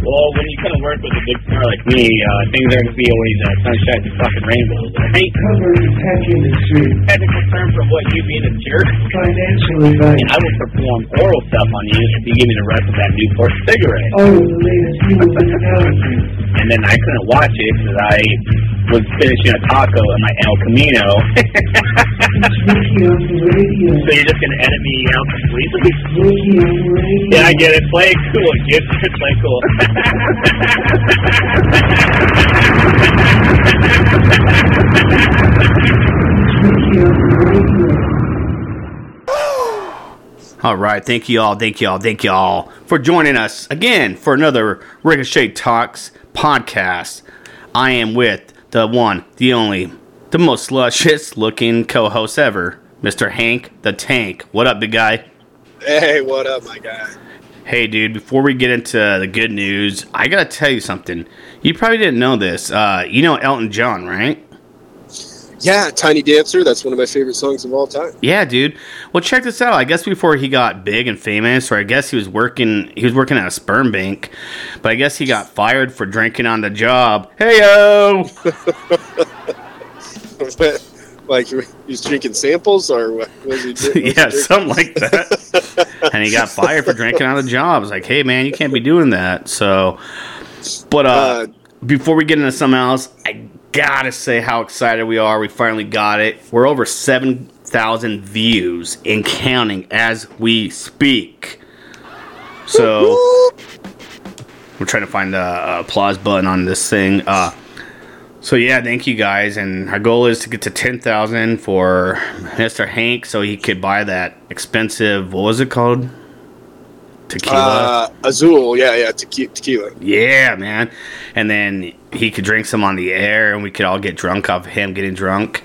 Well, when you kind of work with a big star like me, uh, things are going to be always uh, sunshine and fucking rainbows. I hate technical term for what you being a jerk. Financially right. And I will perform oral stuff on you if you give me the rest of that Newport cigarette. Oh, the latest technology. And then I couldn't watch it because I was finishing a taco in my El Camino. It's Ricky on the radio. so you're just going to edit me out completely? Ricky on the radio. Yeah, I get it. Play it cool. Get it. Play it cool. Ricky on the radio. All right, thank you all, thank you all, thank you all for joining us again for another Ricochet Talks podcast. I am with the one, the only, the most luscious looking co-host ever, Mr. Hank the Tank. What up, big guy? Hey, what up, my guy? Hey, dude, before we get into the good news, I gotta tell you something. You probably didn't know this. Uh, you know Elton John, right? Yeah, Tiny Dancer. That's one of my favorite songs of all time. Yeah, dude. Well, check this out. I guess before he got big and famous, or I guess he was working, he was working at a sperm bank, but I guess he got fired for drinking on the job. Hey yo! like he's drinking samples, or what was he doing? yeah, something like that. and he got fired for drinking on the job. It's like, hey man, you can't be doing that. So, but uh, Uh, before we get into something else, I gotta say how excited we are. We finally got it. We're over seven thousand views and counting as we speak. So we're trying to find the uh, applause button on this thing. Uh, so yeah, thank you guys. And our goal is to get to ten thousand for Mr. Hank, so he could buy that expensive. What was it called? Tequila. uh, Azul. Yeah, yeah, tequi- tequila. Yeah, man. And then he could drink some on the air, and we could all get drunk off of him getting drunk.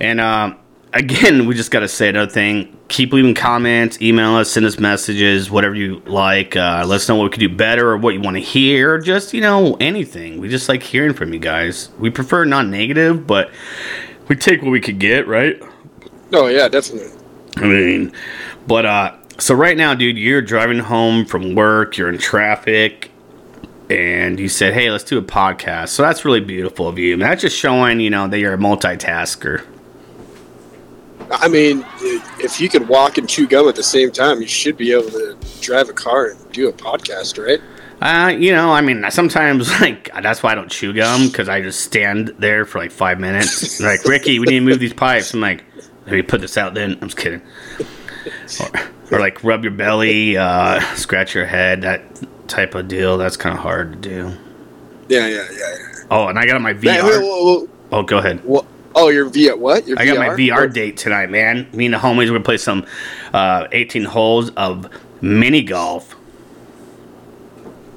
And um, again, we just got to say another thing. Keep leaving comments, email us, send us messages, whatever you like. Uh, let us know what we could do better or what you want to hear. Just, you know, anything. We just like hearing from you guys. We prefer non negative, but we take what we could get, right? Oh yeah, definitely. I mean, but uh, so right now, dude, you're driving home from work, you're in traffic, and you said, "Hey, let's do a podcast." So that's really beautiful of you. And that's just showing, you know, that you're a multitasker. I mean, if you could walk and chew gum at the same time, you should be able to drive a car and do a podcast, right? Uh, you know, I mean, sometimes like that's why I don't chew gum because I just stand there for like five minutes. like, Ricky, we need to move these pipes. I'm like, let me put this out. Then I'm just kidding. Or, or like rub your belly, uh, scratch your head, that type of deal. That's kind of hard to do. Yeah, yeah, yeah. yeah. Oh, and I got my VR. Man, whoa, whoa, whoa. Oh, go ahead. What? Oh, your VR what? Your I got my VR What? date tonight, man. Me and the homies we're gonna play some uh, 18 holes of mini golf.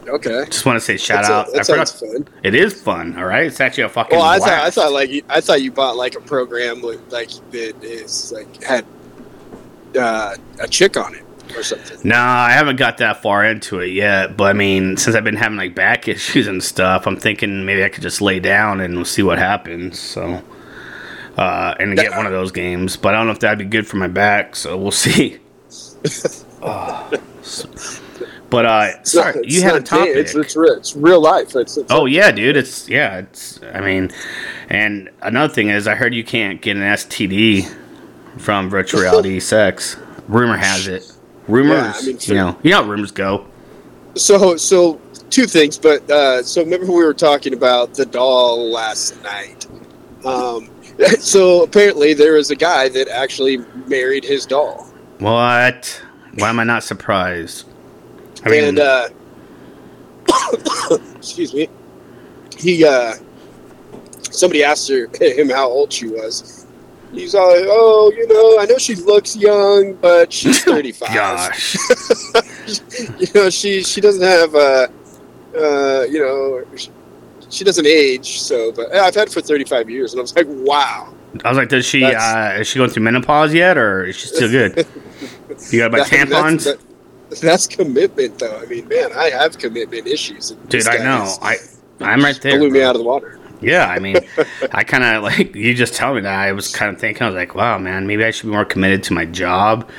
Okay. Just want to say shout That's a- out. that I forgot- sounds fun. It is fun. All right, it's actually a fucking. Well, I thought I thought like you, I thought you bought like a program with like that is like had uh, a chick on it or something. No, I haven't got that far into it yet. But I mean, since I've been having like back issues and stuff, I'm thinking maybe I could just lay down and we'll see what happens. So, uh, and get one of those games. But I don't know if that'd be good for my back. So we'll see. Oh, so- but uh, not- sorry, it's you had a not topic. It's, it's, real, it's real life. It's, it's Oh yeah, dude. It's yeah. It's I mean, and another thing is I heard you can't get an STD from virtual reality sex. Rumor has it. Rumors, Yeah, I mean, for- you know, you know how rumors go. So, so two things, but uh, so remember we were talking about the doll last night. Um, so apparently there is a guy that actually married his doll, What? Why am I not surprised? I mean, and uh, excuse me, he uh, somebody asked her him how old she was. He's all like, "Oh, you know, I know she looks young, but she's 35. gosh, you know, she she doesn't have uh, uh, you know, she, she doesn't age. So, but yeah, I've had for 35 years, and I was like, wow. I was like, does she? Uh, is she going through menopause yet, or is she still good? You got my That- tampons, That's, that- that's commitment, though. I mean, man, I have commitment issues. dude. I know. I I'm right there. blew me out of the water. Yeah, I mean, I kind of like you just tell me that. I was kind of thinking, I was like, wow, man, maybe I should be more committed to my job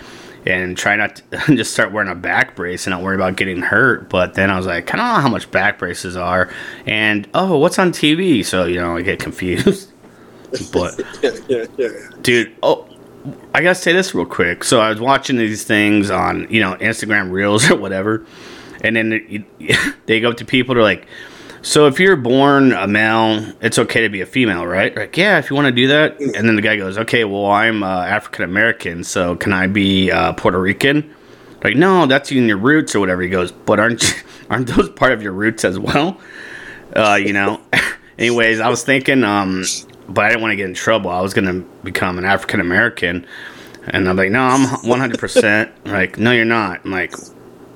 and try not to just start wearing a back brace and not worry about getting hurt. But then I was like, I don't know how much back braces are, and oh, what's on TV? So you know, I get confused. but Yeah, yeah, yeah. dude, oh. I gotta say this real quick. So I was watching these things on, you know, Instagram Reels or whatever, and then they, they go up to people. They're like, "So if you're born a male, it's okay to be a female, right?" Like, yeah, if you want to do that. And then the guy goes, "Okay, well, I'm uh, African American, so can I be uh, Puerto Rican?" Like, no, that's in your roots or whatever. He goes, "But aren't you, aren't those part of your roots as well?" Uh, you know. Anyways, I was thinking, um, but I didn't want to get in trouble. I was gonna become an African American, and I'm like, no, I'm 100. percent Like, no, you're not. I'm like,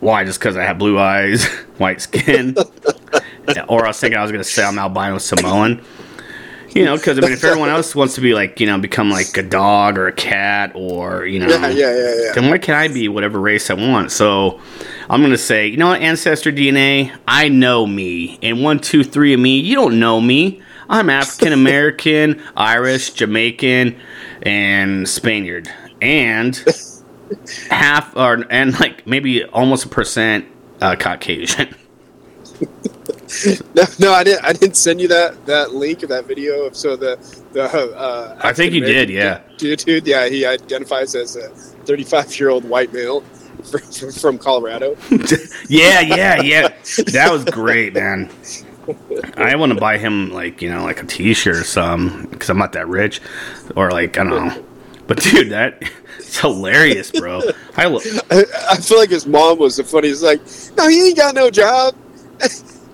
why? Just because I have blue eyes, white skin, or I was thinking I was gonna say I'm albino Samoan. You know, because I mean, if everyone else wants to be like, you know, become like a dog or a cat or you know, Yeah, yeah, yeah, yeah. then why can't I be whatever race I want? So I'm gonna say, you know what, ancestor DNA, I know me, and one, two, three of me, you don't know me. I'm African American, Irish, Jamaican, and Spaniard, and half or and like maybe almost a percent uh, Caucasian. No, no, I didn't. I didn't send you that that link of that video of so the the. Uh, I think you did, yeah. Dude, dude, yeah, he identifies as a 35 year old white male from, from Colorado. yeah, yeah, yeah. That was great, man. I want to buy him like you know like a T-shirt or some because I'm not that rich, or like I don't know. But dude, that it's hilarious, bro. I lo- I, I feel like his mom was the funniest. Like, no, he ain't got no job.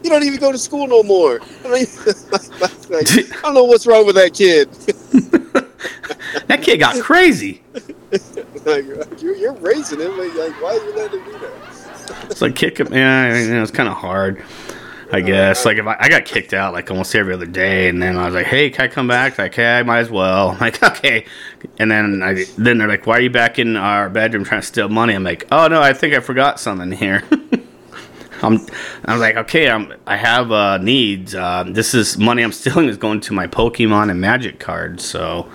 He don't even go to school no more. I, mean, like, I don't know what's wrong with that kid. that kid got crazy. like, you're, you're raising him. Like, like, why are you letting him do that? It's like kick him. Yeah, I mean, it's kind of hard. I guess like if I, I got kicked out like almost every other day, and then I was like, "Hey, can I come back?" Like, "Hey, I might as well." I'm like, "Okay," and then I then they're like, "Why are you back in our bedroom trying to steal money?" I'm like, "Oh no, I think I forgot something here." I'm I was like, "Okay, I'm I have uh, needs. Uh, this is money I'm stealing is going to my Pokemon and Magic cards, so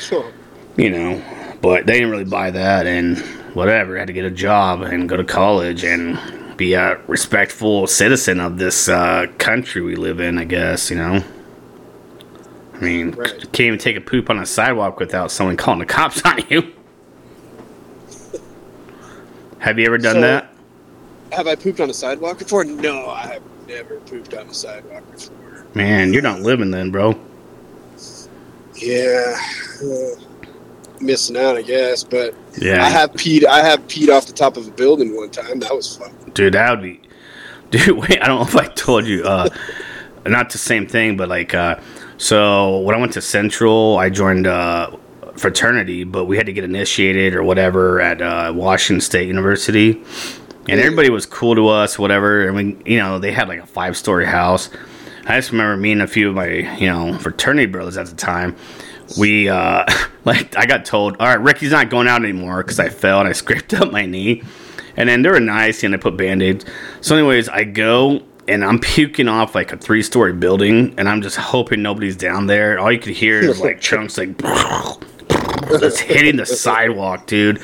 Sure. you know." But they didn't really buy that, and whatever. had to get a job and go to college and be a respectful citizen of this uh, country we live in. I guess you know. I mean, Right. you can't even take a poop on a sidewalk without someone calling the cops on you. Have you ever done So- that? Have I pooped on a sidewalk before? No, I have never pooped on a sidewalk before. Man, you're not living then, bro. Yeah, uh, missing out, I guess. But Yeah, I have peed. I have peed off the top of a building one time. That was fun. dude, that would be. Dude, wait, I don't know if I told you. Uh, not the same thing, but like, uh, so when I went to Central, I joined uh, fraternity, but we had to get initiated or whatever at uh, Washington State University, and everybody was cool to us, whatever. And we, you know, they had like a five story house. I just remember me and a few of my, you know, fraternity brothers at the time. We, uh, like, I got told, all right, Ricky's not going out anymore because I fell and I scraped up my knee. And then they were nice and they put band aids. So, anyways, I go and I'm puking off like a three story building and I'm just hoping nobody's down there. All you could hear is like chunks like just hitting the sidewalk, dude.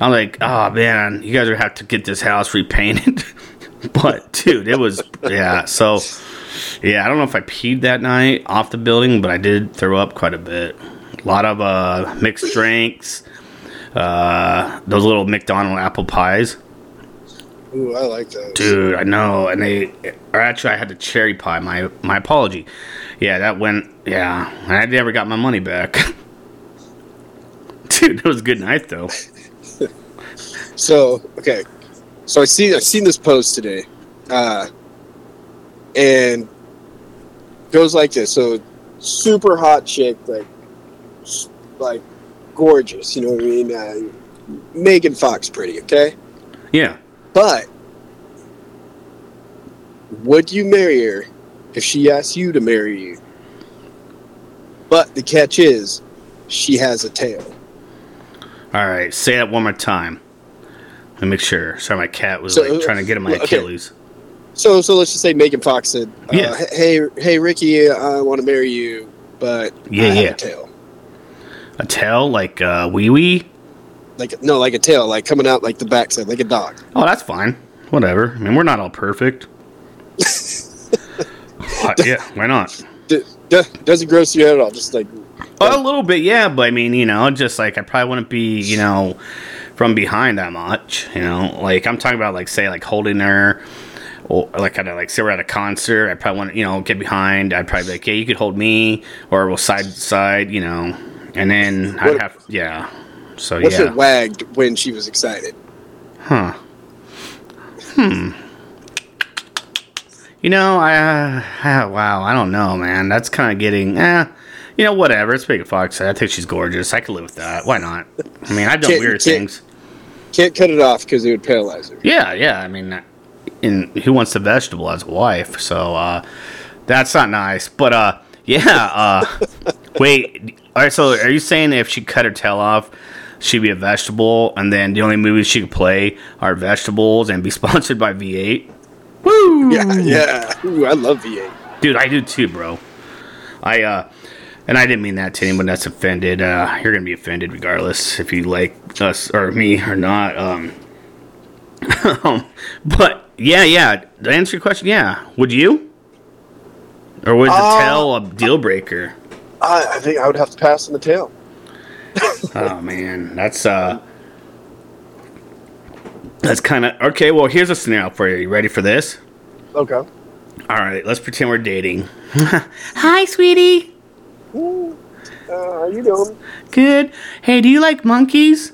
I'm like, oh man, you guys are have to get this house repainted. but dude, it was yeah. So yeah, I don't know if I peed that night off the building, but I did throw up quite a bit. A lot of uh, mixed drinks, uh, those little McDonald apple pies. Ooh, I like that, Dude, I know, and they, or actually, I had the cherry pie. My my apology. Yeah, that went. Yeah, I never got my money back. Dude, it was a good night though. So okay, so I see I've seen this post today, uh, and goes like this. So super hot chick, like like gorgeous. You know what I mean? Uh, Megan Fox, pretty. Okay, Yeah. but would you marry her if she asked you to marry you? But the catch is, she has a tail. All right, say that one more time. Let me make sure. Sorry, my cat was So, like trying to get in my okay. Achilles. So so let's just say Megan Fox said, uh, Yeah. "Hey hey Ricky, I want to marry you, but Yeah, I have yeah. a tail." A tail like uh, wee wee. Like no, like a tail, like coming out like the backside, like a dog. Oh, that's fine. Whatever. I mean, we're not all perfect. What- yeah, why not? D- d- doesn't gross you out at all. Just like A little bit, yeah, but I mean, you know, just like I probably wouldn't be, you know, from behind that much. You know, like I'm talking about, like say, like holding her, or like at a, like say we're at a concert. I probably want to, you know, get behind. I'd probably be like, yeah, you could hold me, or we'll side to side, you know, and then I'd have, yeah. So what's yeah, it wagged when she was excited? huh? Hmm. You know, I, uh, ah, wow, I don't know, man. That's kind of getting, eh. You know, whatever. It's Megan Fox. I think she's gorgeous. I could live with that. Why not? I mean, I've done Can't- weird can't- things. Can't cut it off because it would paralyze her. Yeah, yeah. I mean, and who wants the vegetable as a wife? So uh, that's not nice. But uh, yeah. Uh, wait. All right. So are you saying if she cut her tail off, she'd be a vegetable, and then the only movies she could play are vegetables and be sponsored by V8? Woo! Yeah, yeah. Ooh, I love V8. Dude, I do too, bro. I uh and I didn't mean that to anyone that's offended. Uh you're gonna be offended regardless if you like us or me or not. Um um, but yeah, yeah. To answer your question, yeah. Would you? Or was the Uh, tail a deal breaker? I, I think I would have to pass on the tail. Oh man, that's uh that's kind of okay. Well, here's a scenario for you. You ready for this? Okay. All right, let's pretend we're dating. Hi, sweetie. Uh, how you doing? Good. Hey, do you like monkeys?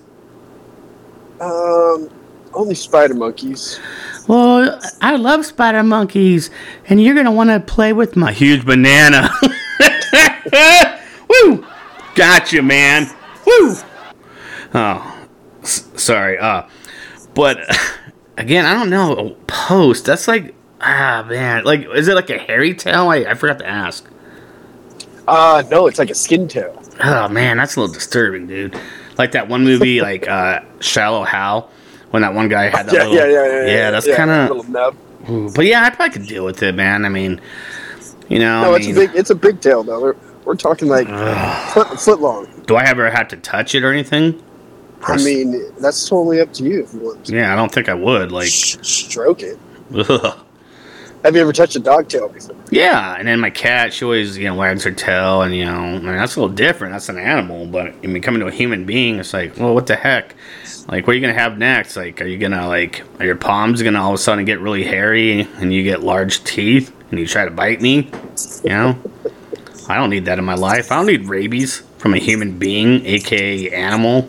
Um, only spider monkeys. Well, I love spider monkeys, and you're gonna want to play with my huge banana. Woo! Gotcha, man. Woo! Oh, s- sorry. Uh, but again, I don't know. Post. That's like ah man. Like, is it like a hairy tail? I, I forgot to ask. Uh, no, it's like a skin tail. Oh man, that's a little disturbing, dude. Like that one movie, like uh, Shallow Hal, when that one guy had that Yeah, little. yeah, yeah, yeah, yeah. that's yeah, kind of. But yeah, I probably could deal with it, man. I mean, you know, No, I it's mean, a big. It's a big tail though. We're, we're talking like foot, foot long. do I ever have to touch it or anything? I mean, that's totally up to you if you want to Yeah, I don't think I would. Like, stroke it. ugh. Have you ever touched a dog tail before? yeah. And then my cat, she always you know wags her tail, and you know, I mean, that's a little different. That's an animal, but I mean, coming to a human being, it's like, well, what the heck? Like, what are you gonna have next? Like, are you gonna like, are your palms gonna all of a sudden get really hairy, and you get large teeth, and you try to bite me? You know, I don't need that in my life. I don't need rabies from a human being, aka animal.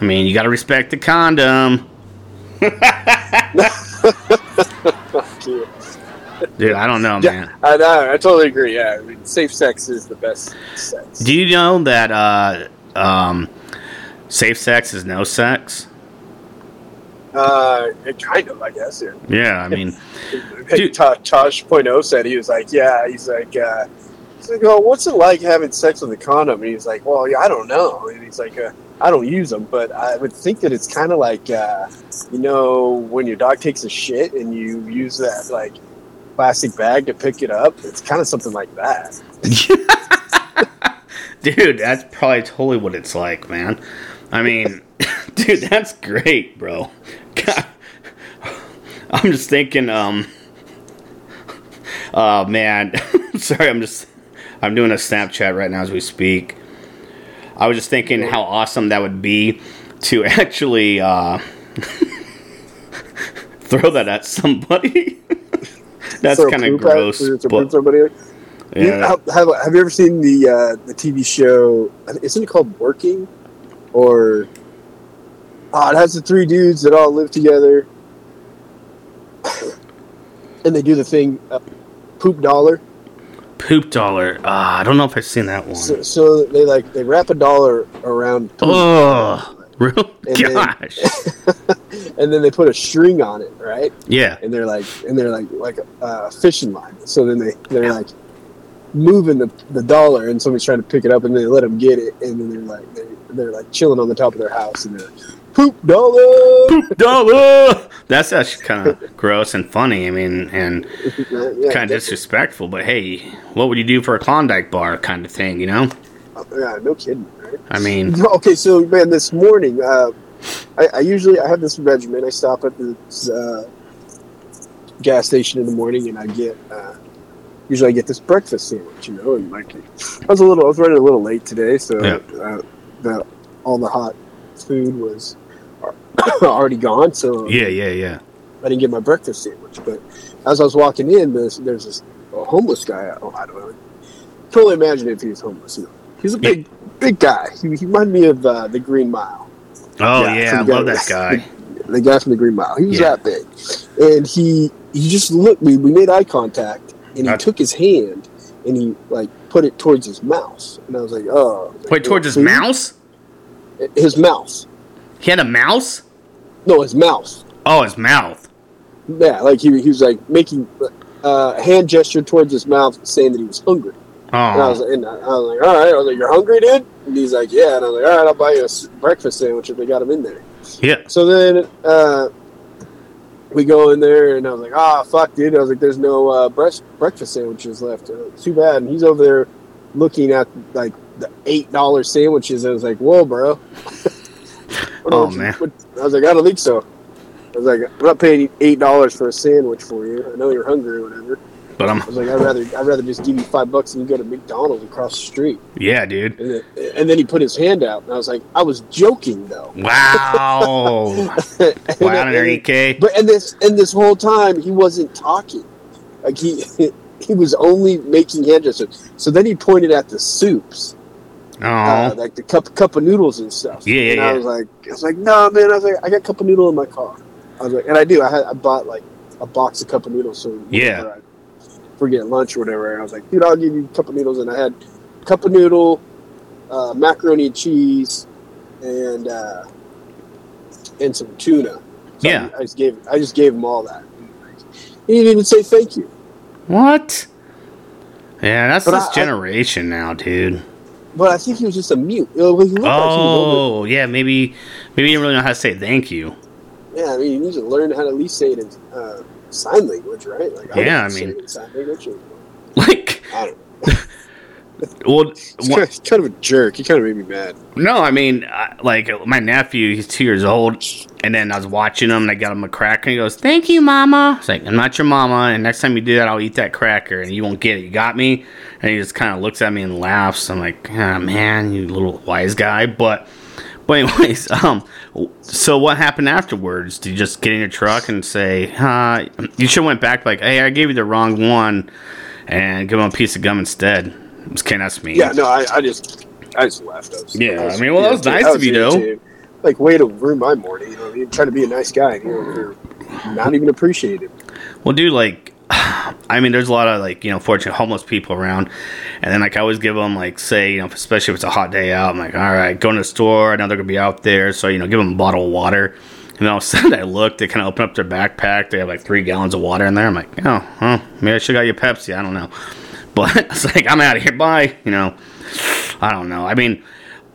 I mean, you gotta respect the condom. Dude, I don't know, man. Yeah, I know. I totally agree. Yeah, I mean, safe sex is the best sex. Do you know that uh, um, safe sex is no sex? Uh, it kind of, I guess. Yeah. Yeah, I mean, Dude. Ta- Point oh said he was like, yeah. He's like, uh, he's like, oh, what's it like having sex with a condom? And he's like, well, yeah, I don't know. And he's like, uh, I don't use them, but I would think that it's kind of like, uh, you know, when your dog takes a shit and you use that like plastic bag to pick it up. It's kind of something like that. dude, that's probably totally what it's like, man. I mean, dude, that's great, bro. God. I'm just thinking, um, oh man, sorry, I'm just, I'm doing a Snapchat right now as we speak. I was just thinking how awesome that would be to actually uh, throw that at somebody. That's kind of gross. to but- somebody. You- yeah. have, have, have you ever seen the uh, the TV show? Isn't it called Working? Or oh, it has the three dudes that all live together, and they do the thing, uh, poop dollar. Poop dollar. Ah, I don't know if I've seen that one. So, so they like they wrap a dollar around, poop, Oh, real And then- gosh. and then they put a string on it, right? yeah. And they're like, and they're like like a uh, fishing line. So then they they're like moving the, the dollar, and somebody's trying to pick it up, and they let them get it, and then they're like they're, they're like chilling on the top of their house, and they're like, poop dollar. Poop dollar. That's actually kind of gross and funny. I mean, and Yeah, kind of disrespectful. But hey, what would you do for a Klondike bar, kind of thing? You know? Yeah, no kidding. Right? I mean, Okay, so man, this morning, uh, I, I usually I have this regimen. I stop at this uh, gas station in the morning, and I get uh, usually I get this breakfast sandwich. You know, and like I was a little, I was running a little late today, so Yeah. uh, the all the hot food was already gone. So yeah, yeah, yeah. I didn't get my breakfast sandwich. But as I was walking in, there's, there's this a homeless guy. Oh, I don't know. Totally imagine if he was homeless. You know, he's a big, big guy. He, he reminded me of uh, the Green Mile. Oh Yeah, yeah, I love that guy. The guy from the Green Mile. He was Yeah. that big, and he he just looked. We, we made eye contact, and he Uh, took his hand and he like put it towards his mouth, and I was like, oh. Wait, towards his food? mouse? His mouth. He had a mouse? No, his mouth. Oh, his mouth. Yeah, like he, he was like making uh, a hand gesture towards his mouth, saying that he was hungry. And I was, Oh, and I was like, all right. I was like, you're hungry, dude? And he's like, yeah. And I was like, all right, I'll buy you a breakfast sandwich if they got him in there. yeah. So then uh, we go in there, and I was like, ah, fuck, dude. I was like, there's no uh, breast, breakfast sandwiches left. Uh, too bad. And he's over there looking at like the eight dollar sandwiches. I was like, whoa, bro. Oh, you- man. I was like, I don't think so. I was like, I'm not paying eight dollars for a sandwich for you. I know you're hungry or whatever. But I'm, I was like, I'd rather I'd rather just give you five bucks and you go to McDonald's across the street. yeah, dude. And then, and then he put his hand out, and I was like, I was joking though. Wow. And- wow, Enrique. But and this and this whole time he wasn't talking, like he he was only making hand gestures. So then he pointed at the soups, uh, Oh, like the cup cup of noodles and stuff. Yeah, yeah, and yeah. I was like, I was like, no man, I was like, I got cup of noodle in my car. I was like, and I do. I had I bought like a box of cup of noodles. So Yeah. I forget lunch or whatever. And I was like, dude, I'll give you a cup of noodles, and I had cup of noodle, uh, macaroni and cheese, and uh, and some tuna. So Yeah. I, I just gave I just gave him all that. He didn't even say thank you. what? Yeah, that's But this I- I- generation now, dude. But I think he was just a mute. Know, like Oh, yeah, maybe, maybe he didn't really know how to say thank you. Yeah, I mean, you need to learn how to at least say it in uh, sign language, right? Like, Yeah, don't I mean- sign language. or- Like, I don't. well, He's wha- kind, of, he's kind of a jerk. He kind of made me mad. no, I mean, I, like my nephew, he's two years old, and then I was watching him, and I got him a cracker, and he goes, "Thank you, mama." It's like, "I'm not your mama, and next time you do that, I'll eat that cracker, and you won't get it. You got me?" And he just kind of looks at me and laughs. I'm like, "Ah, man, you little wise guy." But, anyways, um, so what happened afterwards? Did you just get in your truck and say, uh, you should have went back like, "Hey, I gave you the wrong one," and give him a piece of gum instead. Just kidding, that's me. Yeah, no, I, I just, I just laughed. I was, Yeah, I was I mean, well, that was nice of you, though. Like, way to ruin my morning. You know, mean? trying to be a nice guy, and you're, you're not even appreciated. Well, dude, like, I mean, there's a lot of like you know fortunate homeless people around, and then like I always give them like say you know especially if it's a hot day out, I'm like, all right, go to the store. I know they're gonna be out there, so you know give them a bottle of water. And then all of a sudden I look, they kind of open up their backpack. They have like three gallons of water in there. I'm like, oh, huh, maybe I should got you Pepsi. I don't know, but it's like I'm out of here. Bye. You know, I don't know. I mean.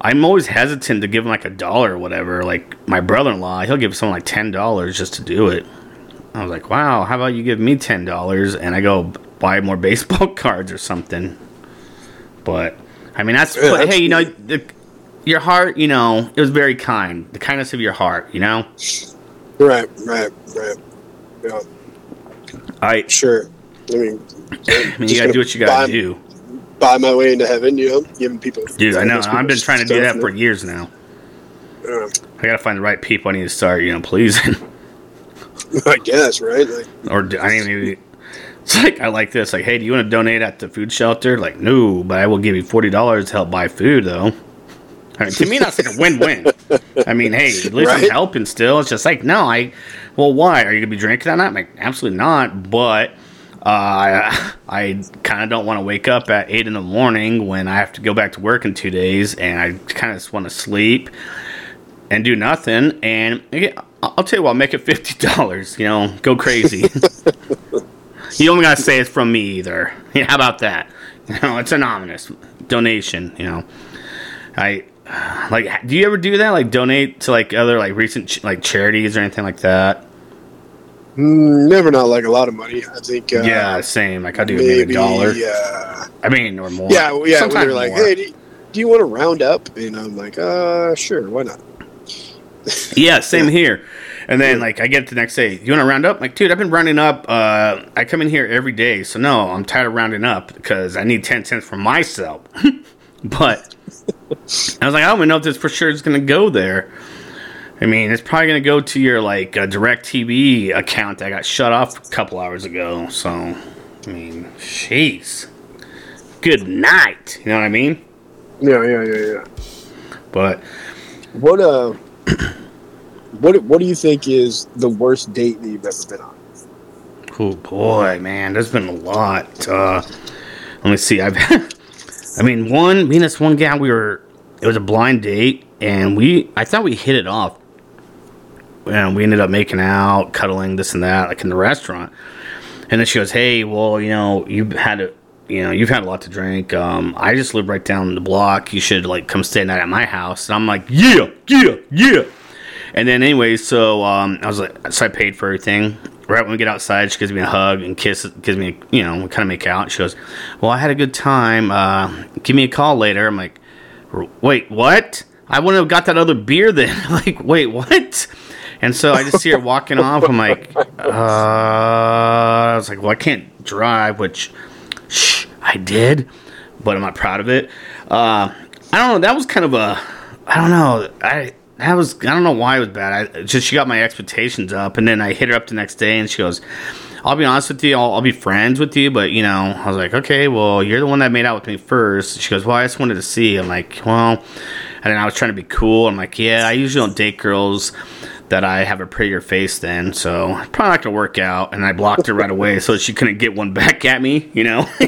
I'm always hesitant to give him like a dollar or whatever. Like my brother-in-law, he'll give someone like ten dollars just to do it. I was like, wow, how about you give me ten dollars and I go buy more baseball cards or something. But I mean, that's, Yeah, but, that's- hey, you know, the, your heart, you know, it was very kind. The kindness of your heart, you know. Right, right, right. Yeah, I, sure. I mean, I mean, you gotta do what you gotta do, Buy my way into heaven, you know, giving people. dude. I know. I've been trying to do that for years now. know. I gotta find the right people. I need to start, you know, pleasing. I guess, right? Like, or do- I mean, it's like I like this. Like, hey, do you want to donate at the food shelter? Like, no, but I will give you forty dollars to help buy food, though. I mean, to me, that's like a win-win. I mean, hey, at least I'm helping still. It's just like, no, I. Well, why are you gonna be drinking that night? I'm like, absolutely not. But uh, I, I kind of don't want to wake up at eight in the morning when I have to go back to work in two days, and I kind of just want to sleep and do nothing. And again, I'll tell you what, I'll make it fifty dollars. You know, go crazy. you don't gotta say it's from me either. Yeah, how about that? You know, it's anonymous donation. You know, I like. Do you ever do that? Like donate to like other like recent ch- like charities or anything like that? Mm, never not like a lot of money. I think. Uh, yeah, same. Like I do maybe, a dollar. Yeah. I mean, or more. Yeah. well, Yeah. Sometimes they're like, more. hey, do you, do you want to round up? And I'm like, uh, sure, why not? Yeah, same here. And then like I get the next day, you want to round up? I'm like, dude, I've been rounding up. Uh, I come in here every day, so no, I'm tired of rounding up because I need ten cents for myself. but I was like, I don't even know if this for sure is going to go there. I mean, it's probably going to go to your like uh, DirecTV account that got shut off a couple hours ago. So, I mean, jeez. Good night. You know what I mean? Yeah, yeah, yeah, yeah. But What uh, what what do you think is the worst date that you've ever been on? Oh boy, man, there's been a lot. Uh, let me see. I've, I mean, one me and this one gal, we were. It was a blind date, and we. I thought we hit it off. And we ended up making out, cuddling, this and that, like in the restaurant. And then she goes, "Hey, well, you know, you've had a, you know, you've had a lot to drink. Um, I just live right down the block. You should like come stay night at my house." And I'm like, "Yeah, yeah, yeah." And then anyway, so um, I was like, so I paid for everything. Right when we get outside, she gives me a hug and kiss, gives me, you know, we kind of make out. She goes, "Well, I had a good time. Uh, give me a call later." I'm like, "Wait, what? I wouldn't have got that other beer then." like, wait, what? And so I just see her walking off. I'm like, uh, I was like, well, I can't drive, which, shh, I did, but I'm not proud of it. Uh, I don't know. That was kind of a, I don't know. I that was I don't know why it was bad. I just she got my expectations up, and then I hit her up the next day, and she goes, "I'll be honest with you. I'll, I'll be friends with you, but you know." I was like, "Okay, well, you're the one that made out with me first. She goes, "Well, I just wanted to see." I'm like, "Well," and then I was trying to be cool. I'm like, "Yeah, I usually don't date girls." That I have a prettier face than, so probably not gonna work out. And I blocked her right away so she couldn't get one back at me, you know.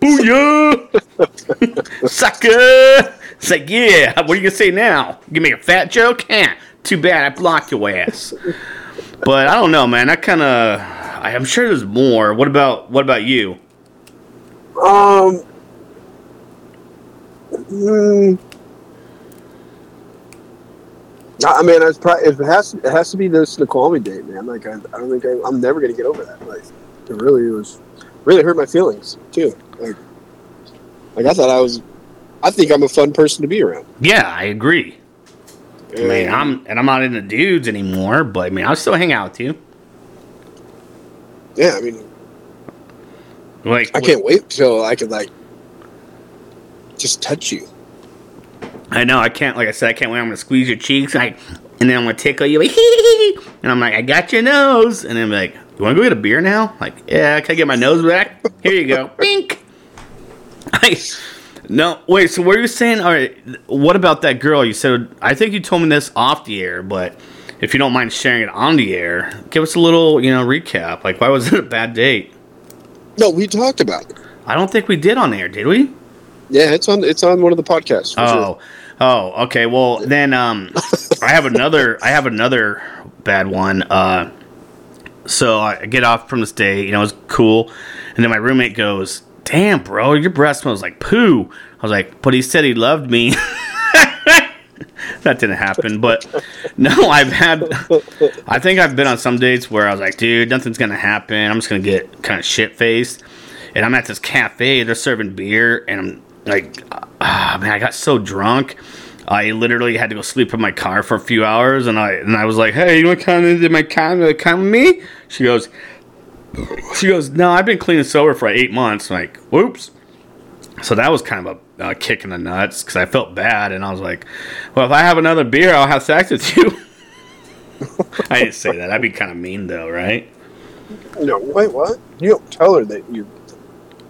Booyah! Sucker! It's like, yeah, what are you gonna say now? Give me a fat joke? Eh, too bad I blocked your ass. But I don't know, man. I kind of, I'm sure there's more. What about, what about you? Um. mm, I mean, it's probably, it has to, it has to be this Snoqualmie date, man. Like I, I don't think I, I'm never gonna get over that. Like it really was, really hurt my feelings too. Like, like I thought I was, I think I'm a fun person to be around. Yeah, I agree. I mean, I'm, and I'm not into dudes anymore, but I mean, I'll still hang out with you. yeah. I mean, Like, I can't wait till I can like just touch you. I know I can't. Like I said, I can't wait. I'm gonna squeeze your cheeks, like, and then I'm gonna tickle you, like, and I'm like, I got your nose, and then I'm like, you want to go get a beer now? Like, yeah, can I get my nose back? Here you go, bink. I, no, wait. So what are you saying? All right, what about that girl? You said I think you told me this off the air, but if you don't mind sharing it on the air, give us a little, you know, recap. Like, why was it a bad date? No, we talked about it. I don't think we did on air, did we? Yeah, it's on it's on one of the podcasts. for sure. Oh, oh, okay. Well, then um, I have another. I have another bad one. Uh, so I get off from this day. You know, it was cool, and then my roommate goes, "Damn, bro, your breath smells like poo." I was like, "But he said he loved me." that didn't happen, but no, I've had. I think I've been on some dates where I was like, "Dude, nothing's gonna happen. I'm just gonna get kind of shit faced." And I'm at this cafe. They're serving beer, and I'm like, ah, man, I got so drunk. I literally had to go sleep in my car for a few hours, and I and I was like, "Hey, you want to come into my car? Come with me?" She goes, "She goes, no, I've been clean and sober for eight months." I'm like, whoops. So that was kind of a uh, kick in the nuts because I felt bad, and I was like, "Well, if I have another beer, I'll have sex with you." I didn't say that. That'd be kind of mean, though, right? No, wait, what? You don't tell her that you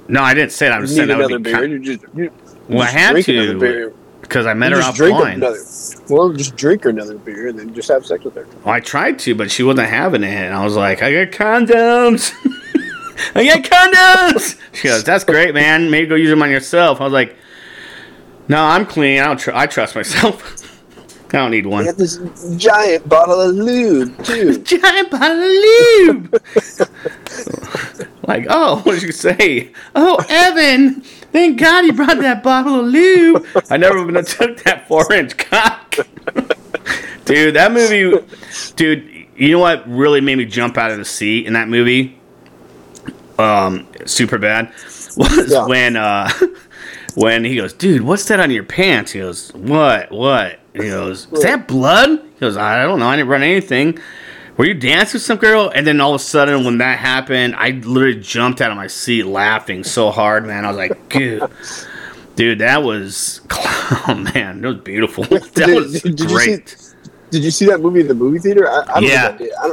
No, I didn't say that. I'm just saying that would be beer. kind You just you, Well, I had to. Because I met her just drink offline. another. Well, just drink her another beer and then just have sex with her. Well, I tried to, but she wasn't having it. And I was like, I got condoms. I got condoms. She goes, That's great, man. Maybe go use them on yourself. I was like, No, I'm clean. I don't. Tr- I trust myself. I don't need I one. got this giant bottle of lube too. Giant bottle of lube. like, oh, what did you say? Oh, Evan. Thank God he brought that bottle of lube. I never even took that four inch cock. dude, that movie, dude, you know what really made me jump out of the seat in that movie? Um, Superbad was Yeah. when uh when he goes, dude, what's that on your pants? He goes, what, what? He goes, is that blood? He goes, I don't know, I didn't run anything. Were you dancing with some girl? And then all of a sudden, when that happened, I literally jumped out of my seat laughing so hard, man. I was like, dude, dude, that was, oh man, that was beautiful. That Did- was did- did you see- great. Did you see that movie in the movie theater? I, I don't Yeah. did. I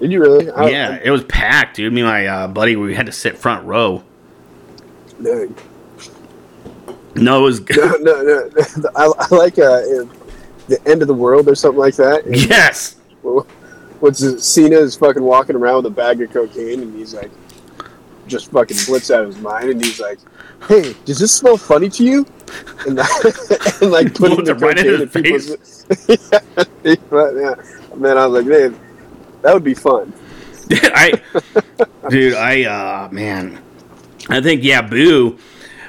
did you really? I, Yeah, it was packed, dude. Me and my uh, buddy, we had to sit front row. No, No, it was no, no. no. I, I like uh, the end of the world or something like that. Yes. What's it, Cera is fucking walking around with a bag of cocaine, and he's like, just fucking blits out of his mind, and he's like, "Hey, does this smell funny to you?" And, and like putting the it right in cocaine his in people's. yeah, yeah, man, I was like, man, that would be fun. I, dude, I, uh, man, I think yeah, Boo,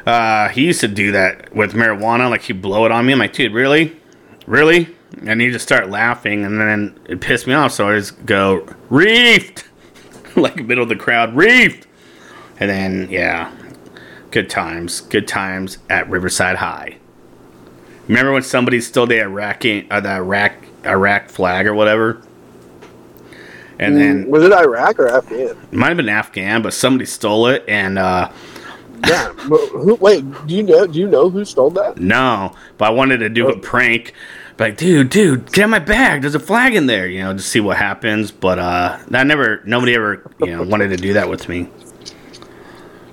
uh, he used to do that with marijuana. Like he'd blow it on me. I'm like, dude, really, really? And he just start laughing, and then it pissed me off. So I just go reefed, like middle of the crowd, reefed, and then yeah, good times, good times at Riverside High. Remember when somebody stole the Iraqi, uh, the Iraq, Iraq flag or whatever? And then was it Iraq or Afghan? it might have been Afghan, but somebody stole it, and uh, Yeah. but who, wait, do you know? Do you know who stole that? no, but I wanted to do a prank. Like, dude, dude, get out my bag. There's a flag in there, you know, to see what happens. But uh, I never, nobody ever, you know, wanted to do that with me.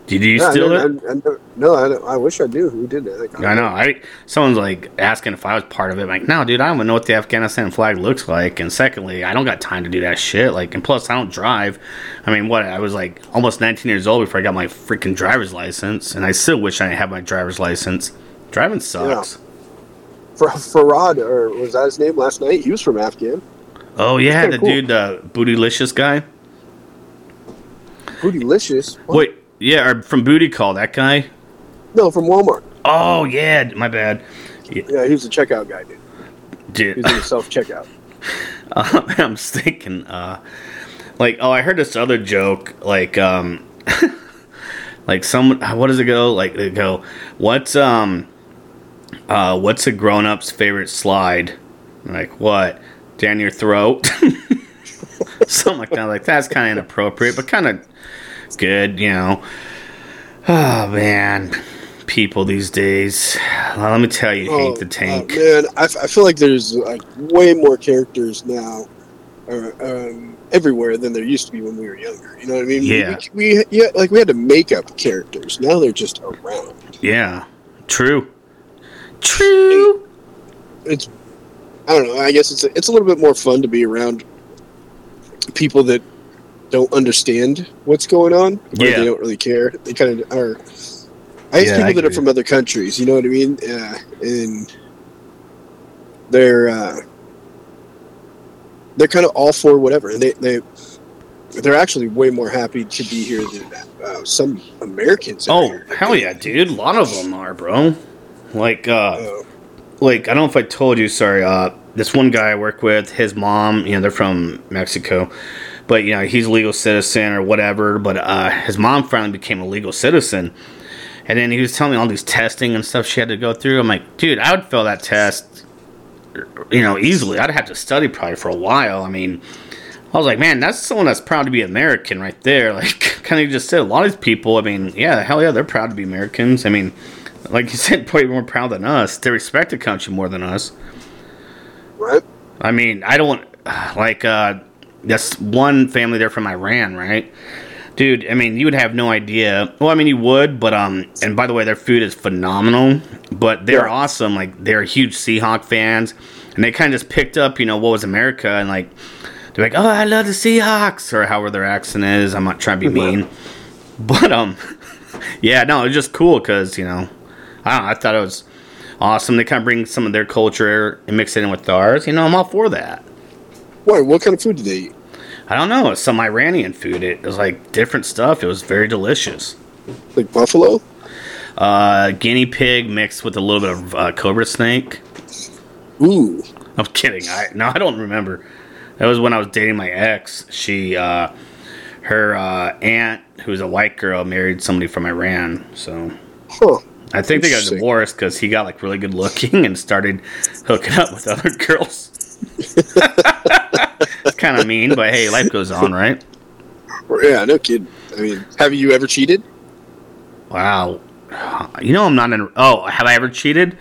Did you Yeah, I steal never- it? I, I never- no, I, I wish I knew who did that. Like, I know. I someone's like asking if I was part of it. I'm like, no, dude, I don't even know what the Afghanistan flag looks like. And secondly, I don't got time to do that shit. Like, and plus, I don't drive. I mean, what? I was like almost 19 years old before I got my freaking driver's license, and I still wish I have my driver's license. Driving sucks. For Farad, or was that his name last night? He was from Afghan. Oh yeah, the cool. dude, the bootylicious guy. Bootylicious. What? Wait, yeah, or from Booty Call, that guy. No, from Walmart. Oh yeah, my bad. Yeah, he was a checkout guy, dude. He Dude, was in the self checkout. Uh, I'm thinking, uh, like, oh, I heard this other joke, like, um, like someone, what does it go? Like, they go, what's, um, uh, what's a grown up's favorite slide? I'm like, what? Down your throat? Something like that. Like, that's kind of inappropriate, but kind of good, you know. Oh, man. People these days. Well, let me tell you, Hank the Tank. uh, man, I, f- I feel like there's like way more characters now, uh, um, everywhere than there used to be when we were younger. You know what I mean? We- Yeah. We, we yeah, like we had to make up characters. Now they're just around. yeah. True. True. It's I don't know. I guess it's a, it's a little bit more fun to be around people that don't understand what's going on. Or Yeah. they don't really care. They kind of are. I guess Yeah, people I that are from other countries. You know what I mean? Uh, and they're uh, they're kind of all for whatever, and they they they're actually way more happy to be here than uh, some Americans. Oh here. hell yeah, dude! A lot of them are, bro. Like, uh, like I don't know if I told you. Sorry, uh, this one guy I work with, his mom, you know, they're from Mexico, but you know, he's a legal citizen or whatever. But uh, his mom finally became a legal citizen, and then he was telling me all these testing and stuff she had to go through. I'm like, dude, I would fail that test, you know, easily. I'd have to study probably for a while. I mean. I was like, man, that's someone that's proud to be American right there. Like, kind of just said, a lot of these people, I mean, yeah, hell yeah, they're proud to be Americans. I mean, like you said, probably more proud than us. They respect the country more than us. right? I mean, I don't, like, uh, that's one family there from Iran, right? Dude, I mean, you would have no idea. Well, I mean, you would, but, um, and by the way, their food is phenomenal, but they're Yeah. awesome. Like, they're huge Seahawk fans, and they kind of just picked up, you know, what was America, and, like, they're like, oh, I love the Seahawks, or however their accent is. I'm not trying to be mean. But, um, yeah, no, it's just cool because, you know, I don't know, I thought it was awesome. They kind of bring some of their culture and mix it in with ours. You know, I'm all for that. Why? What kind of food did they eat? I don't know. It's some Iranian food. It was like different stuff. It was very delicious. Like buffalo? Uh, guinea pig mixed with a little bit of uh, cobra snake. Ooh. I'm kidding. I no, I don't remember. That was when I was dating my ex. She, uh, her uh, aunt, who was a white girl, married somebody from Iran. So Huh. I think they got divorced because he got like really good looking and started hooking up with other girls. it's kind of mean, but hey, life goes on, right? Yeah, no kid. I mean, have you ever cheated? Wow. You know I'm not in. Oh, have I ever cheated?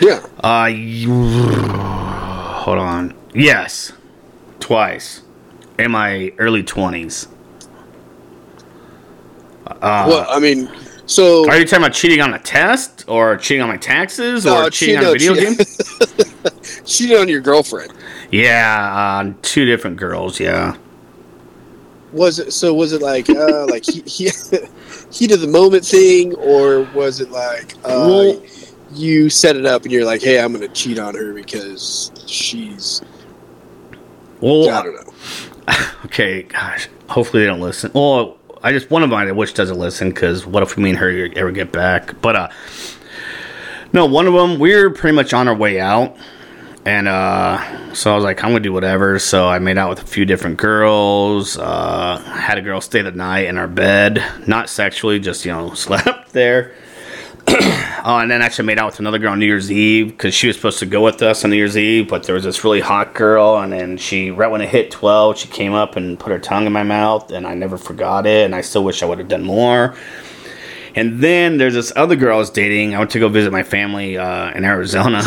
Yeah. Uh, you, hold on. Yes, twice in my early twenties. Uh, well, I mean, so are you talking about cheating on a test, or cheating on my taxes, or No, cheating cheat- on a video no, game? cheat- cheated on your girlfriend. Yeah, uh, two different girls. Yeah. Was it so? Was it like uh, like he, he heat of the moment thing, or was it like uh, Well- you set it up and you're like, hey, I'm going to cheat on her because she's Well, I don't know. okay, gosh. Hopefully they don't listen. Well, I just one of mine I wish doesn't listen because what if me and her ever get back? But uh, no, one of them we're pretty much on our way out, and uh, so I was like, I'm gonna do whatever. So I made out with a few different girls. Uh, had a girl stay the night in our bed, not sexually, just you know, slept there. Oh, and then actually made out with another girl on New Year's Eve because she was supposed to go with us on New Year's Eve, but there was this really hot girl, and then she right when it hit twelve, she came up and put her tongue in my mouth, and I never forgot it, and I still wish I would have done more. And then there's this other girl I was dating. I went to go visit my family uh, in Arizona,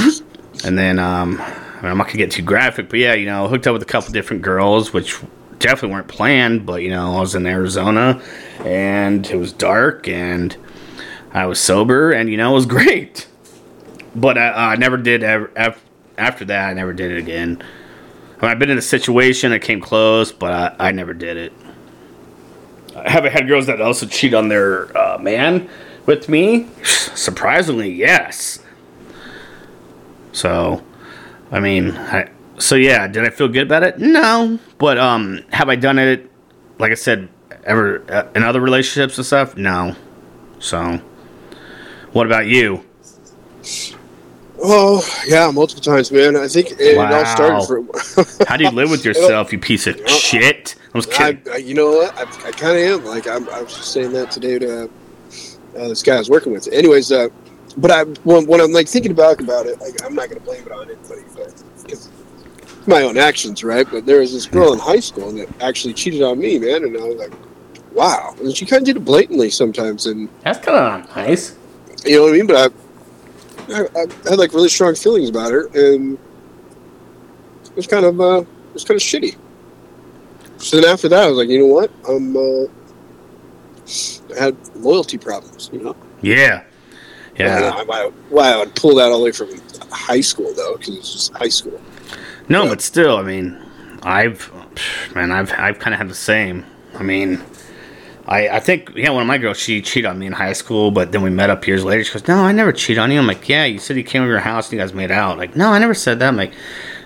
and then um, I mean, I'm not gonna get too graphic, but yeah, you know, hooked up with a couple different girls, which definitely weren't planned, but you know, I was in Arizona, and it was dark, and I was sober, and you know, it was great. But I, I never did ever, after that. I never did it again. I I've been in a situation that came close, but I, I never did it. I haven't had girls that also cheat on their uh, man with me. Surprisingly, yes. So, I mean, I, so yeah, did I feel good about it? No, but um, have I done it? Like I said, ever uh, in other relationships and stuff? No. So, what about you? Oh yeah, multiple times, man. I think it Wow. all started from. How do you live with yourself, you piece of shit? I was kidding. I, you know what? I, I kind of am. Like I'm, I was just saying that today to uh, this guy I was working with. Anyways, uh, but I when, when I'm like thinking back about it, like I'm not gonna blame it on anybody, but because my own actions, right? But there was this girl in high school that actually cheated on me, man, and I was like, wow. And she kind of did it blatantly sometimes, and That's kind of nice. You know what I mean. But I, I, I had like really strong feelings about her, and it was kind of, uh, it was kind of shitty. So then after that, I was like, you know what? I'm, uh, I had loyalty problems, you know. Yeah. Yeah. why, why I would pull that all the way from high school though, because it's just high school. No, Yeah. but still, I mean, I've, man, I've, I've kind of had the same. I mean, I, I think, yeah, one of my girls, she cheated on me in high school, but then we met up years later. She goes, No, I never cheated on you. I'm like, Yeah, you said you came over your house and you guys made out. Like, no, I never said that. I'm like,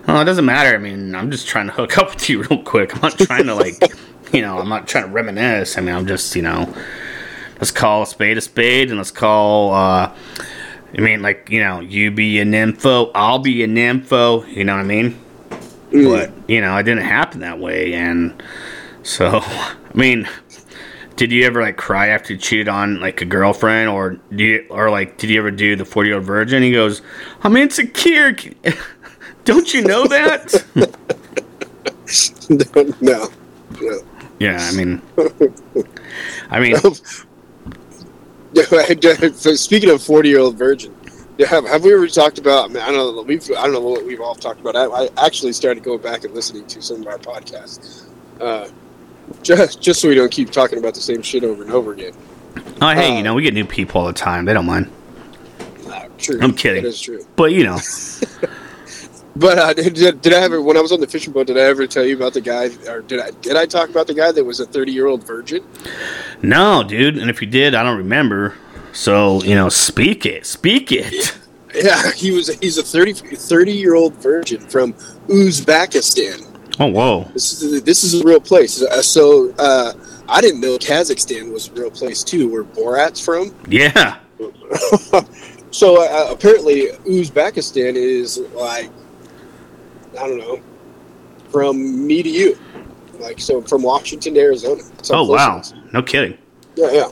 Oh, it doesn't matter. I mean, I'm just trying to hook up with you real quick. I'm not trying to, like, you know, I'm not trying to reminisce. I mean, I'm just, you know, let's call a spade a spade and let's call, uh, I mean, like, you know, you be a nympho, I'll be a nympho. You know what I mean? Mm. but you know it didn't happen that way and so i mean did you ever like cry after you cheated on like a girlfriend or do you or like did you ever do the 40 year old virgin he goes i'm insecure don't you know that no, no. yeah i mean i mean Speaking of forty-year-old virgin, have, have we ever talked about? I, mean, I don't know. We've I don't know what we've all talked about. I, I actually started going back and listening to some of our podcasts, uh, just just so we don't keep talking about the same shit over and over again. oh hey Uh, you know we get new people all the time they don't mind Uh, true, I'm kidding. That is true. but you know But uh, did, did I ever when I was on the fishing boat? Did I ever tell you about the guy, or did I did I talk about the guy that was a thirty-year-old virgin? no dude and if you did i don't remember so you know speak it speak it Yeah, he was. He's a 30, 30 year old virgin from Uzbekistan. Oh whoa This is this is a real place. Uh, so uh, I didn't know Kazakhstan was a real place too, where Borat's from. yeah so uh, apparently Uzbekistan is like I don't know, from me to you. Like so, from Washington to Arizona. Oh wow, no kidding. Yeah, yeah.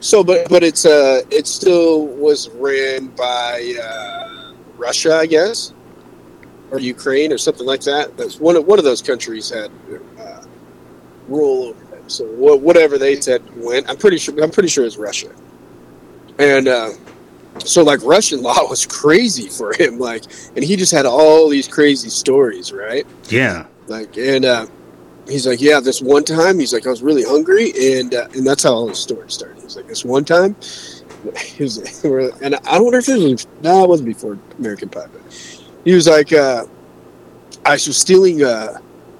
So, but but it's uh, it still was ran by uh, Russia, I guess, or Ukraine, or something like that. That's one of one of those countries had uh, rule over them. So wha- whatever they said went. I'm pretty sure. I'm pretty sure it's Russia. And uh, so, like Russian law was crazy for him. Like, and he just had all these crazy stories, right? Yeah. Like, and uh, he's like, yeah, this one time, he's like, I was really hungry, and uh, and that's how all his story started. He's like, this one time, was, and I wonder if it was, no, it wasn't before American Pie, but he was like, uh, I was stealing uh,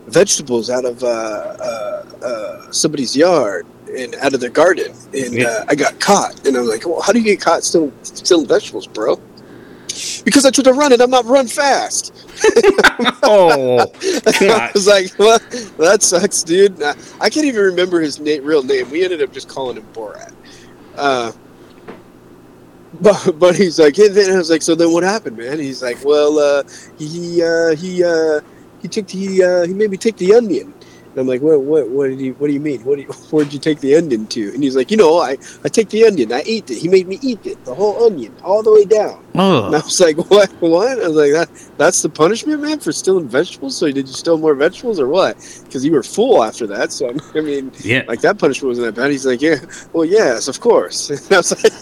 vegetables out of uh, uh, uh, somebody's yard and out of their garden, and Yeah. uh, I got caught. And I'm like, well, how do you get caught stealing, stealing vegetables, bro? Because I tried to run and I'm not run fast. Oh, I was like, well, that sucks, dude. I, I can't even remember his na- real name. We ended up just calling him Borat. But, but he's like, and then I was like, so then what happened, man? He's like, well, uh, he uh, he uh, he took the uh, he made me take the onion. And I'm like, what what what did he what do you mean? What do you, where did you take the onion to? And he's like, you know, I I take the onion, I eat it. He made me eat it, the whole onion, all the way down. And I oh, was like, what? What? I was like, that, that's the punishment, man, for stealing vegetables? So did you steal more vegetables or what? Because you were full after that. So, I mean, yeah. like, that punishment wasn't that bad. He's like, yeah, well, yes, of course. And I was like,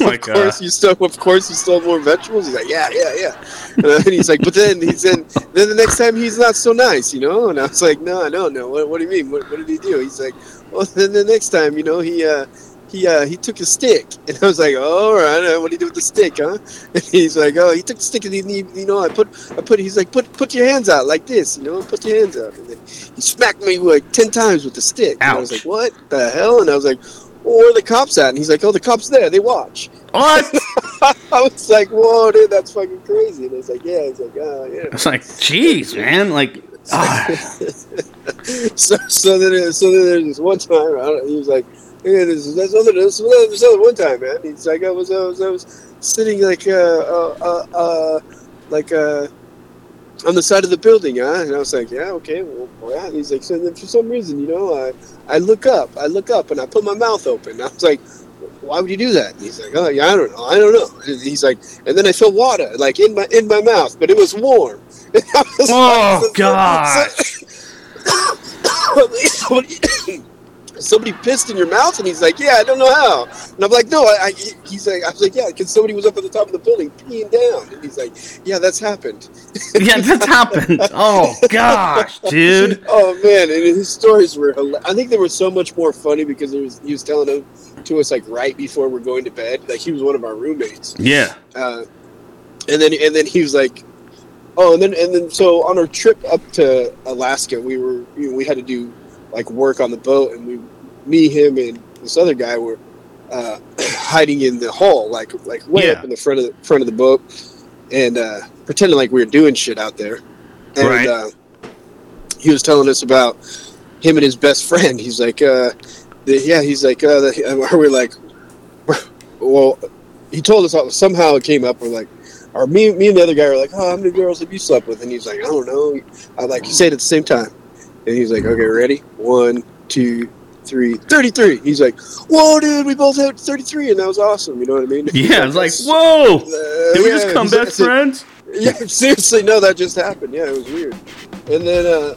Oh my of course God. you stole, of course you stole more vegetables? He's like, yeah, yeah, yeah. And then he's like, but then he's in, then the next time he's not so nice, you know? And I was like, no, no, no. What, what do you mean? What, what did he do? He's like, well, then the next time, you know, he, uh, he uh, he took a stick, and I was like, all right, what do you do with the stick, huh? And he's like, oh, he took the stick, and he, he- you know, I put, I put, he's like, put, put your hands out like this, you know, put your hands out, and then he smacked me like ten times with the stick. And I was like, what the hell? And I was like, well, where are the cops at? And he's like, oh, the cops there, they watch. What? I was like, whoa, dude, that's fucking crazy. And he's like, yeah, he's like, oh, yeah. It's like, jeez, man. Like, so so then so then there's this one time I don't, he was like yeah, this this other this, this other one time man he's like I was I was I was sitting like uh uh uh, uh like uh on the side of the building huh and I was like yeah okay well yeah and he's like so then for some reason you know I I look up I look up and I put my mouth open I was like why would you do that? And he's like, oh yeah, I don't know, I don't know. And he's like, and then I felt water like in my in my mouth, but it was warm. And I was Oh, like- gosh. somebody, somebody pissed in your mouth, and he's like, "Yeah, I don't know how." And I'm like, "No, I." I he's like, "I was like, yeah, because somebody was up at the top of the building peeing down," and he's like, "Yeah, that's happened." yeah, that's happened. Oh gosh, dude. Oh man, and his stories were. I think they were so much more funny because was, he was telling them to us like right before we're going to bed. Like he was one of our roommates. Yeah. uh, and then and then he was like, oh, and then and then so on our trip up to Alaska, we were you know, we had to do like work on the boat, and we, me, him, and this other guy were uh, hiding in the hall, like like way Yeah. up in the front of the front of the boat, and uh, pretending like we were doing shit out there, and Right. uh, he was telling us about him and his best friend. He's like, uh, the, yeah, he's like, uh, the, and we're like, well, he told us how, somehow it came up. We're like, or me, me and the other guy were like, oh, how many girls have you slept with? And he's like, I don't know. I like, said it at the same time. And he's like, okay, ready? One, two, three, 33. He's like, whoa, dude, we both had 33, and that was awesome. You know what I mean? Yeah, it's like, whoa. Uh, Did we yeah, just come like- friends? yeah, seriously, no, that just happened. Yeah, it was weird. And then, uh,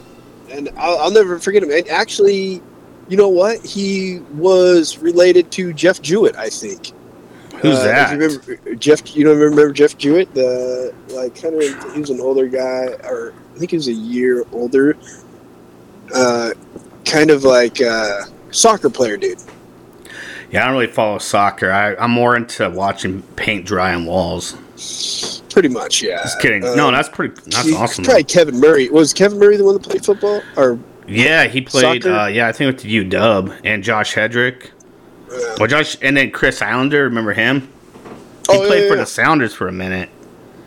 and I'll, I'll never forget him. And actually, you know what? He was related to Jeff Jewett, I think. Who's Uh, that? You remember Jeff? You don't remember Jeff Jewett? The like kind of he was an older guy, or I think he was a year older. Uh, kind of like uh, soccer player, dude. Yeah, I don't really follow soccer. I, I'm more into watching paint dry on walls. Pretty much, yeah. Just kidding. Uh, no, that's pretty. That's he- awesome. Probably Kevin Murray. Was Kevin Murray the one that played football? Or Yeah, he played. Uh, yeah, I think with the UW and Josh Hedrick. uh, Well, Josh, and then Chris Islander. Remember him? He Oh, played yeah, for yeah. the Sounders for a minute.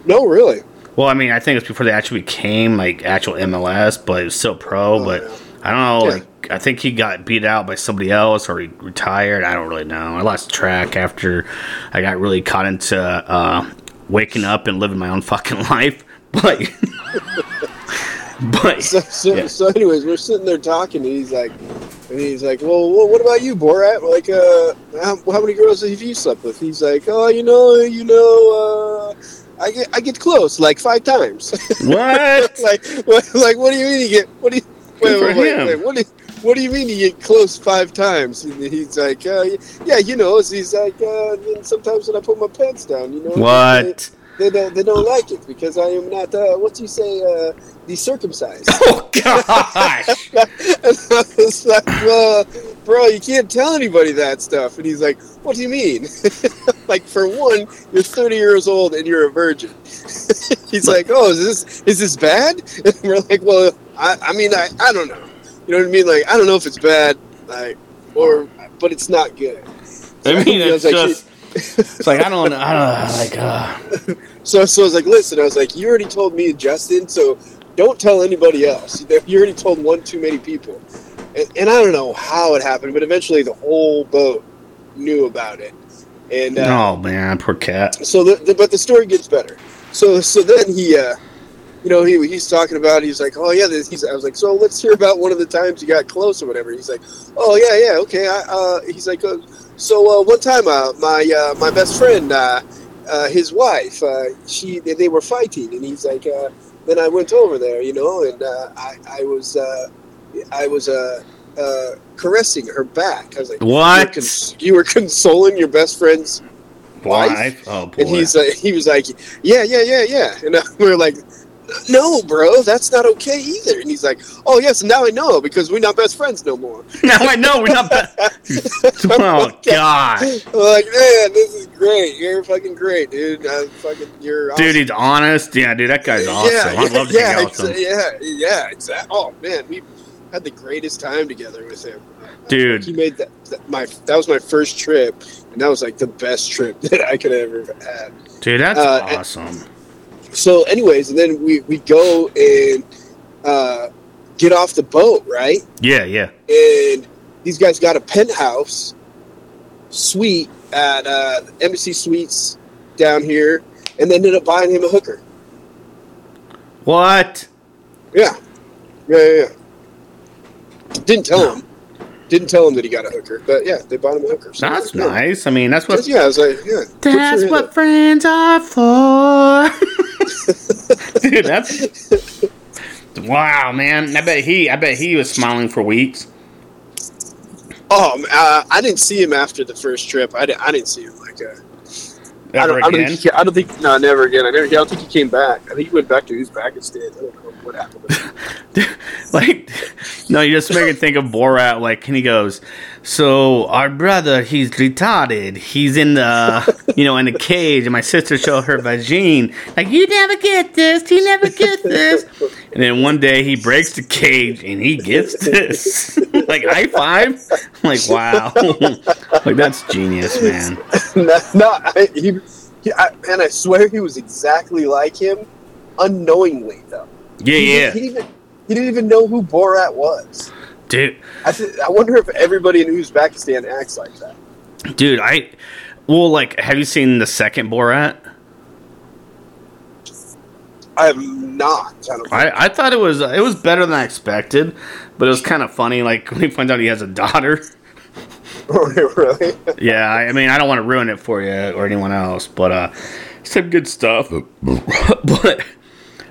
no, really? Well, I mean, I think it's before they actually became like actual MLS, but it was still pro. Oh, but yeah. I don't know. Yeah. Like, I think he got beat out by somebody else, or he retired. I don't really know. I lost track after I got really caught into uh, waking up and living my own fucking life. But But so, so, Yeah. so anyways, we're sitting there talking, and he's like, and he's like, well, what about you, Borat? Like, uh, how, how many girls have you slept with? He's like, oh, you know, you know, uh, I get, I get close like five times. what? like, what, like, what do you mean you get? What do you? Wait, wait, for wait, wait, What do you? What do you mean you get close five times? And he's like, uh, yeah, you know. He's like, uh, then sometimes when I put my pants down, you know. What? They, they don't. They don't like it because I am not. Uh, what do you say? Uh, decircumcised. Oh gosh! and I was like, well, bro, you can't tell anybody that stuff. And he's like, what do you mean? like, for one, you're 30 years old and you're a virgin. he's like, oh, is this is this bad? And we're like, well, I, I mean, I, I don't know. You know what I mean? Like, I don't know if it's bad, like, or, but it's not good. I mean, I it's like, just. It's like I don't. I don't like. Uh, So, so I was like, listen, I was like, you already told me and Justin, so don't tell anybody else. You already told one too many people. And, and I don't know how it happened, but eventually the whole boat knew about it. And uh, oh man, poor cat. so, the, the, but the story gets better. So, so then he, uh, you know, he he's talking about. He's like, oh yeah, this, he's. I was like, so let's hear about one of the times you got close or whatever. He's like, oh yeah, yeah, okay. I, uh, he's like, uh, so uh, one time, uh, my uh, my best friend, uh, uh, his wife, uh, she they, they were fighting, and he's like, uh, then I went over there, you know, and uh, I I was uh, I was uh, uh, caressing her back. I was like, You were, What? cons- you were consoling your best friend's wife? Wife? Oh boy. and he's like, he was like, yeah, yeah, yeah, yeah. And uh, we were like, no, bro, that's not okay either. And he's like, oh yes, now I know because we're not best friends no more. now I know we're not. Best Oh god, like, man, this is great. You're fucking great, dude. Uh, fucking, you're awesome. dude, he's honest. Yeah, dude, that guy's awesome. Yeah, I'd love to yeah, hang out with exa- him, yeah, yeah, exactly. Oh man, we had the greatest time together with him. dude. He made that, that my that was my first trip, and that was like the best trip that I could ever have had. Dude, that's Uh, and- awesome. So anyways and then we, we go and uh, get off the boat right Yeah, yeah. and these guys got a penthouse suite at uh, embassy suites down here and they ended up buying him a hooker What? yeah yeah yeah, yeah. didn't tell him didn't tell him that he got a hooker but yeah they bought him a hooker So That's yeah. nice. I mean, that's what. yeah i was like yeah That's him. what friends are for. Dude, that's. Wow, man! I bet he. I bet he was smiling for weeks. oh uh, i didn't see him after the first trip i, di- I didn't see him like uh, I don't, I don't again? think. He, I don't think. No, never again. I never. I don't think he came back. I think he went back to Uzbekistan. I don't know what happened. like, no, you just make it think of Borat. Like, and he goes, "So our brother, he's retarded. He's in the, you know, in the cage, and my sister showed her vagine. Like, you never get this. You never get this. And then one day he breaks the cage and he gets this. like high five. I'm like, wow. like that's genius, man. no, no I, he, he I, and I swear he was exactly like him, unknowingly though. Yeah, He, yeah, He didn't even. He didn't even know who Borat was. dude. I, th- I wonder if everybody in Uzbekistan acts like that. Dude, I. Well, like, have you seen the second Borat? I have not. I I, I thought it was it was better than I expected, but it was kind of funny. Like when he finds out he has a daughter. really. Yeah, I, I mean I don't want to ruin it for you or anyone else, but uh, some good stuff. but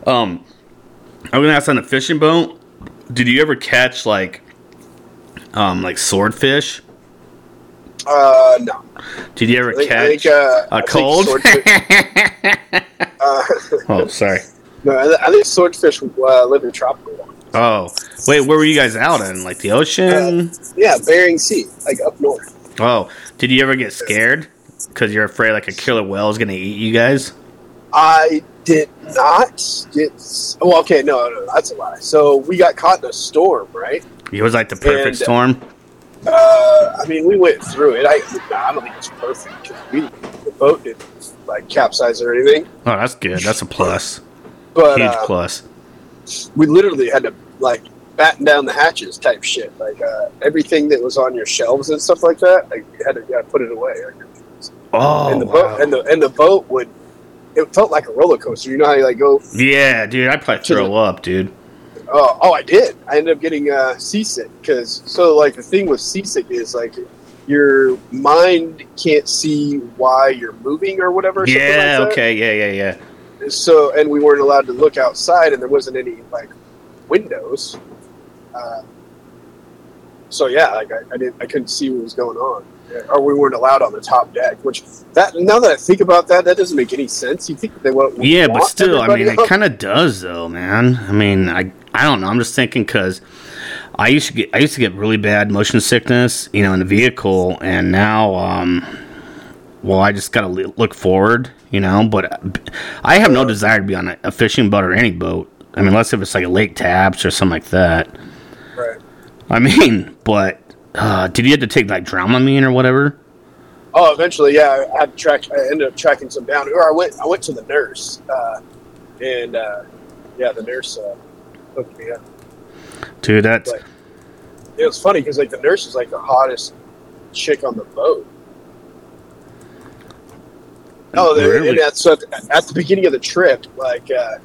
um, I'm gonna ask on the fishing boat. Did you ever catch like um like swordfish? Uh, no. Did you ever I think, I catch think, uh, I a think cold? uh, oh, sorry. no, I, I think swordfish uh, live in tropical waters. Oh, wait, where were you guys out in? Like the ocean? Yeah, Bering Sea, like up north. Oh, did you ever get scared? Because you're afraid like a killer whale is gonna eat you guys? I did not get. Well, okay, no, no, that's a lie. So we got caught in a storm, right? It was like the perfect And- storm. Uh, I mean, we went through it. I, I don't think it's perfect. 'cause We, the boat didn't like capsize or anything, Oh, that's good. That's a plus. but Huge uh, plus. we literally had to like batten down the hatches type shit. Like uh, everything that was on your shelves and stuff like that, like you had to, you had to put it away. Oh, and the wow. boat and the and the boat would. It felt like a roller coaster. You know how you like go yeah, dude, I'd probably throw up, dude. Oh, oh, I did. I ended up getting uh, seasick because so like the thing with seasick is like your mind can't see why you're moving or whatever. something like Yeah, okay, yeah, yeah, yeah. So and we weren't allowed to look outside, and there wasn't any like windows. Uh, so yeah, like I, I didn't, I couldn't see what was going on, Yeah, or we weren't allowed on the top deck. Which that now that I think about that, that doesn't make any sense. You think they would Yeah, but still, I mean, everybody it kind of does, though, man. I mean, I I don't know. I'm just thinking because I used to get I used to get really bad motion sickness, you know, in the vehicle, and now, um, well, I just gotta look forward, you know. But I have no desire to be on a, a fishing boat or any boat. I mean, unless if it's like a Lake Tapps or something like that. Right. I mean, but uh, did you have to take like Dramamine or whatever? Oh, eventually, yeah. I had to track. I ended up tracking some down, or I went. I went to the nurse, uh, and uh, yeah, the nurse uh, hooked me up. Dude, that's Like- It was funny because like the nurse is like the hottest chick on the boat. Oh, Really? and at, so at, at the beginning of the trip, like uh,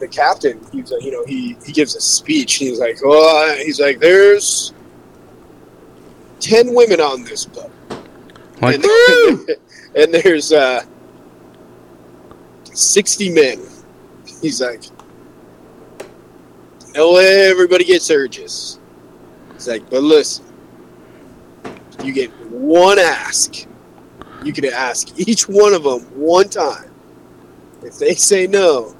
the captain, he's like, you know, he he gives a speech. He's like, oh, he's like, there's ten women on this boat. like, and, woo! and there's uh, 60 men. He's like, no, everybody gets urges. He's like, but listen, you get one ask. You can ask each one of them one time. If they say no,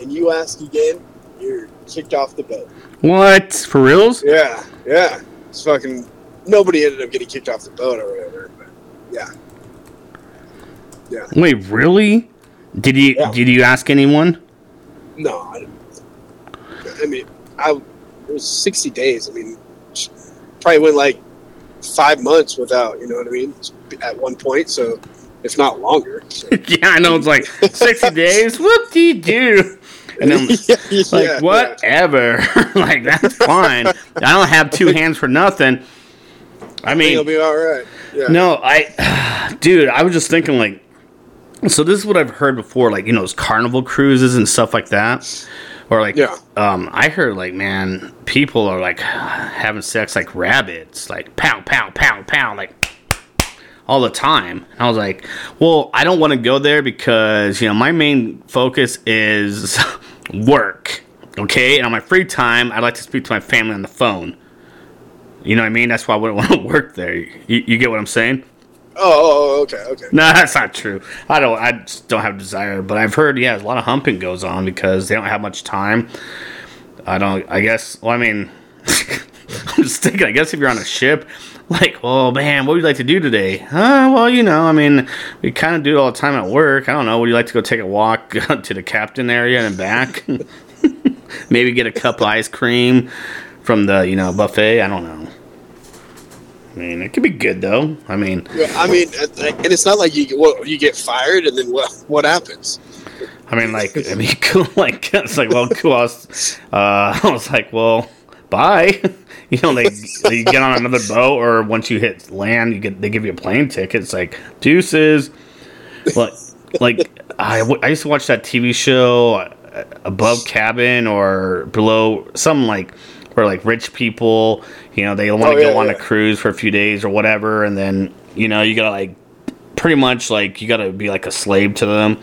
and you ask again, you're kicked off the boat. what for reals? Yeah, yeah. It's fucking. Nobody ended up getting kicked off the boat or whatever. But yeah. Wait, really? Did you Yeah. did you ask anyone? No, I. I mean, I it was sixty days. I mean, probably went like five months without. You know what I mean? At one point, so if not longer. So. yeah, I know it's like sixty days. Whoop de doo. And then yeah, like yeah, whatever. like that's fine. I don't have two hands for nothing. I I think it'll mean, be all right. Yeah. no, I, dude, I was just thinking like, so this is what I've heard before, like you know, those carnival cruises and stuff like that, or like, Yeah. um, I heard like, man, people are like having sex like rabbits, like pow, pow, pow, pow, like all the time. And I was like, well, I don't want to go there because, you know, my main focus is work. Okay. And on my free time, I like to speak to my family on the phone. You know what I mean? That's why I wouldn't want to work there. You, you get what I'm saying? Oh, oh, oh, okay, okay. No, that's not true. I don't. I just don't have desire. But I've heard, yeah, a lot of humping goes on because they don't have much time. I don't. I guess. Well, I mean, I'm just thinking. I guess if you're on a ship, like, oh man, what would you like to do today? Uh, well, you know, I mean, we kind of do it all the time at work. I don't know. Would you like to go take a walk to the captain area and back? Maybe get a cup of ice cream from the you know buffet. I don't know. I mean, it could be good though. I mean, Yeah, I mean, and it's not like you get, well, you get fired and then what? What happens? I mean, like, I mean, cool. Like, it's like, well, cool. I was, uh, I was like, well, bye. you know, they you get on another boat, or once you hit land, you get they give you a plane ticket. It's like deuces. Like, like I, w- I used to watch that TV show, uh, Above Cabin or Below, some like where like rich people, you know, they want to Oh, go yeah, on a cruise for a few days or whatever, and then you know you gotta like pretty much like you gotta be like a slave to them.